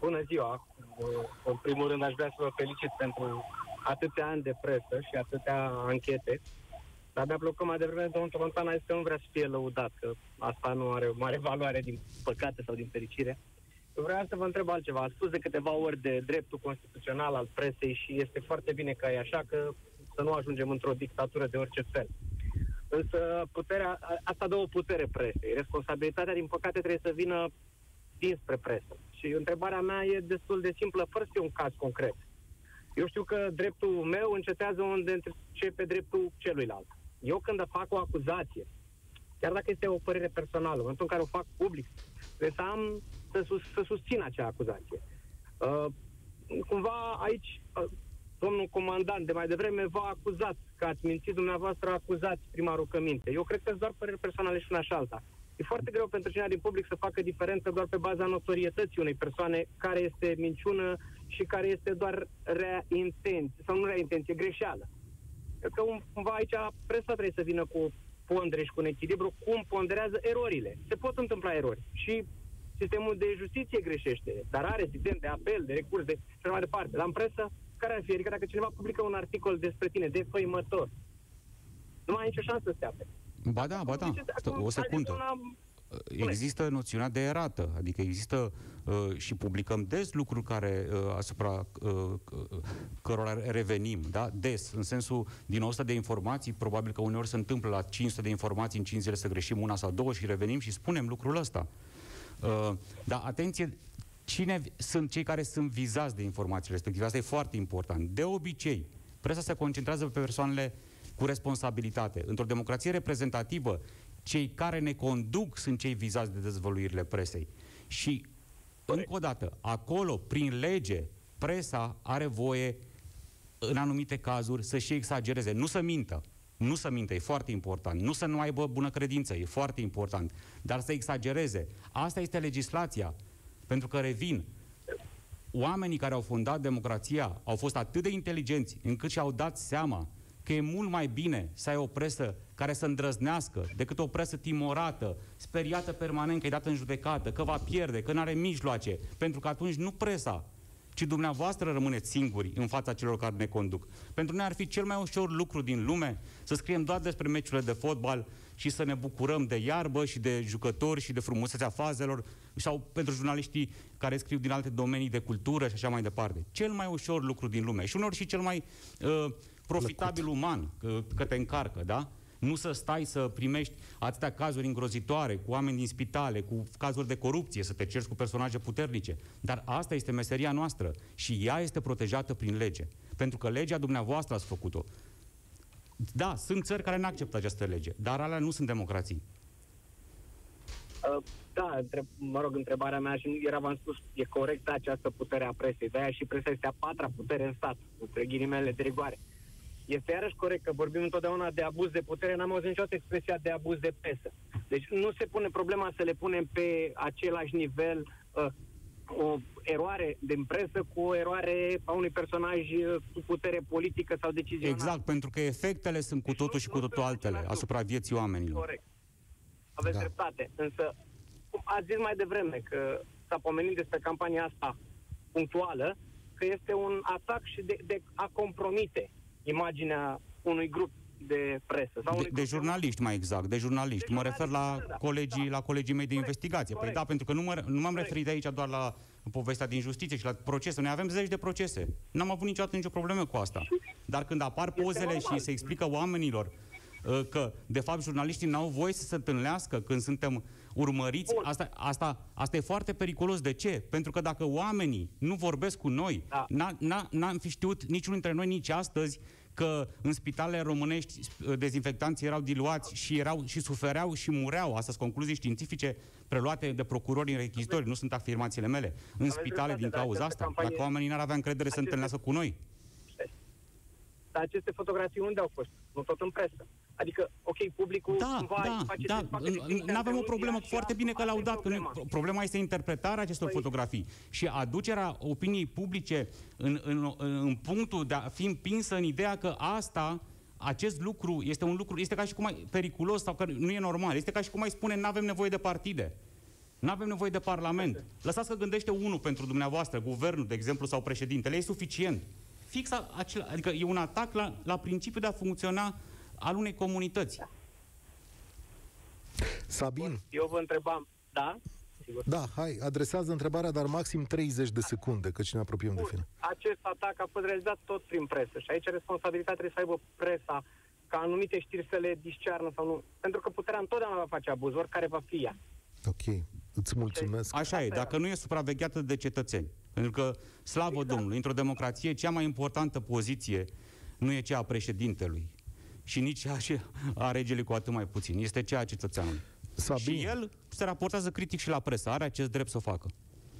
Bună ziua! În primul rând aș vrea să vă felicit pentru atâtea ani de presă și atâtea anchete. Dar de-a blocat mai devreme, domnul Tolontan a zis că nu vrea să fie lăudat, că asta nu are o mare valoare din păcate sau din fericire. Eu vreau să vă întreb altceva. A spus de câteva ori de dreptul constituțional al presei și este foarte bine că e așa, că să nu ajungem într-o dictatură de orice fel. Însă puterea, asta dă o putere presei. Responsabilitatea, din păcate, trebuie să vină dinspre presă. Și întrebarea mea e destul de simplă, fără să fie un caz concret. Eu știu că dreptul meu încetează unde începe dreptul celuilalt. Eu când fac o acuzație, chiar dacă este o părere personală, în momentul în care o fac public, trebuie să am să, sus, să susțin acea acuzație. Uh, cumva aici uh, domnul comandant de mai devreme v-a acuzat că ați mințit dumneavoastră acuzați primarul Căminte. Eu cred că sunt doar păreri personale și una și alta. E foarte greu pentru cineva din public să facă diferență doar pe baza notorietății unei persoane care este minciună și care este doar rea intenție, sau nu rea intenție, greșeală. Cred că cumva aici presa trebuie să vină cu pondere și cu un echilibru, cum ponderează erorile. Se pot întâmpla erori și sistemul de justiție greșește, dar are sistem de apel, de recurs, de și mai departe. La în presă, care ar fi? Adică dacă cineva publică un articol despre tine, de făimător, nu mai ai nicio șansă să te apere. Ba da, ba da. O secundă. Există noțiunea de erată, adică există uh, și publicăm des lucruri care uh, asupra uh, uh cărora revenim, da? Des, în sensul din 100 de informații, probabil că uneori se întâmplă la 500 de informații în 5 zile să greșim una sau două și revenim și spunem lucrul ăsta. Uh, dar atenție, cine sunt cei care sunt vizați de informațiile respective? Asta e foarte important. De obicei, presa se concentrează pe persoanele cu responsabilitate. Într-o democrație reprezentativă, cei care ne conduc sunt cei vizați de dezvăluirile presei. Și, încă o dată, acolo, prin lege, presa are voie, în anumite cazuri, să și exagereze, nu să mintă. Nu să mintă, e foarte important. Nu să nu aibă bună credință, e foarte important. Dar să exagereze. Asta este legislația. Pentru că, revin, oamenii care au fundat democrația au fost atât de inteligenți încât și-au dat seama că e mult mai bine să ai o presă care să îndrăznească decât o presă timorată, speriată permanent că e dată în judecată, că va pierde, că nu are mijloace, pentru că atunci nu presa, ci dumneavoastră rămâneți singuri în fața celor care ne conduc. Pentru noi ar fi cel mai ușor lucru din lume să scriem doar despre meciurile de fotbal și să ne bucurăm de iarbă și de jucători și de frumusețea fazelor sau pentru jurnaliștii care scriu din alte domenii de cultură și așa mai departe. Cel mai ușor lucru din lume și unor și cel mai uh, profitabil Plăcut. uman, că, că te încarcă, da? Nu să stai să primești atâtea cazuri îngrozitoare, cu oameni din spitale, cu cazuri de corupție, să te cerți cu personaje puternice. Dar asta este meseria noastră și ea este protejată prin lege. Pentru că legea dumneavoastră ați făcut-o. Da, sunt țări care nu acceptă această lege, dar alea nu sunt democrații. Uh, da, întreb, mă rog, întrebarea mea și era, v-am spus, e corectă această putere a presei. De-aia și presa este a patra putere în stat, între ghilimele de rigoare. Este iarăși corect că vorbim întotdeauna de abuz de putere, n-am auzit niciodată expresia de abuz de presă. Deci nu se pune problema să le punem pe același nivel uh, o eroare din presă cu o eroare a unui personaj uh, cu putere politică sau decizională. Exact, pentru că efectele sunt cu deci totul și cu totul altele asupra vieții oamenilor. Corect. Aveți da. dreptate. Însă, cum ați zis mai devreme că s-a pomenit despre campania asta punctuală, că este un atac și de, de a compromite imaginea unui grup de presă. Sau de, de jurnaliști, mai exact, de jurnaliști. De mă refer la da, colegii, da. la colegii mei de corect, investigație. Păi corect. Păi da, pentru că nu, mă, nu m-am corect. referit aici doar la povestea din justiție și la procese. Noi avem zeci de procese. N-am avut niciodată nicio problemă cu asta. Dar când apar pozele și se explică oamenilor uh, că, de fapt, jurnaliștii n-au voie să se întâlnească când suntem urmăriți, asta, asta, asta e foarte periculos. De ce? Pentru că dacă oamenii nu vorbesc cu noi, da. n-am fi știut niciunul dintre noi nici astăzi că în spitalele românești uh, dezinfectanții erau diluați și, erau, și sufereau și mureau. Asta sunt concluzii științifice preluate de procurori în rechizitori, nu sunt afirmațiile mele. În spitale din cauza asta, campanie... dacă oamenii n-ar avea încredere să întâlnească cu noi. Dar aceste fotografii unde au fost? Nu tot în presă. Adică, ok, publicul da, cumva da, face da, nu avem o problemă foarte bine că l-au dat. Problema. Că nu, problema este interpretarea acestor păi... fotografii și aducerea opiniei publice în, în, în punctul de a fi împinsă în ideea că asta acest lucru este un lucru, este ca și cum mai periculos sau că nu e normal. Este ca și cum mai spune, nu avem nevoie de partide. Nu avem nevoie de parlament. Lăsați că gândește unul pentru dumneavoastră, guvernul, de exemplu, sau președintele. E suficient. Fix acela, adică e un atac la, la principiul de a funcționa al unei comunități. Sabin. Eu vă întrebam, da? sigur. Da, hai, adresează întrebarea, dar maxim 30 de secunde, că ne apropiem de final. Acest atac a fost realizat tot prin presă și aici responsabilitatea trebuie să aibă presa ca anumite știri să le discearnă sau nu. Pentru că puterea întotdeauna va face abuz, oricare va fi ea. Ok, îți mulțumesc. Așa e, dacă nu e supravegheată de cetățeni. Pentru că, slavă exact. Domnului, într-o democrație, cea mai importantă poziție nu e cea a președintelui și nici cea a regelui cu atât mai puțin. Este cea a cetățeanului. Sabin. Și el se raportează critic și la presă. Are acest drept să o facă.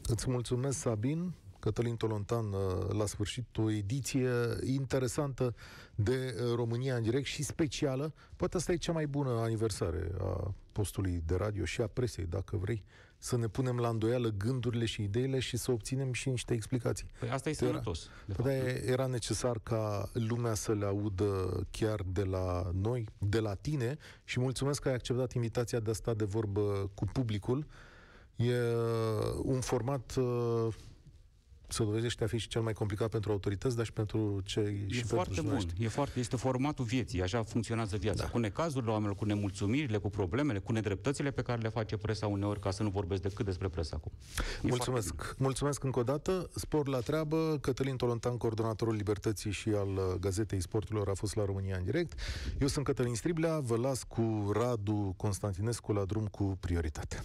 Îți mulțumesc, Sabin. Cătălin Tolontan, uh, la sfârșit o ediție interesantă de uh, România în direct și specială. Poate asta e cea mai bună aniversare a postului de radio și a presei, dacă vrei, să ne punem la îndoială gândurile și ideile și să obținem și niște explicații. Păi asta e sănătos. Era, era necesar ca lumea să le audă chiar de la noi, de la tine și mulțumesc că ai acceptat invitația de a sta de vorbă cu publicul. E uh, un format uh, se dovedește a fi și cel mai complicat pentru autorități, dar și pentru cei e și foarte pentru bun. E foarte, este formatul vieții, așa funcționează viața. Da. Cu necazurile oamenilor, cu nemulțumirile, cu problemele, cu nedreptățile pe care le face presa uneori, ca să nu vorbesc decât despre presa acum. E Mulțumesc. Mulțumesc încă o dată. Spor la treabă. Cătălin Tolontan, coordonatorul Libertății și al uh, Gazetei Sporturilor, a fost la România în direct. Eu sunt Cătălin Striblea, vă las cu Radu Constantinescu la drum cu prioritate.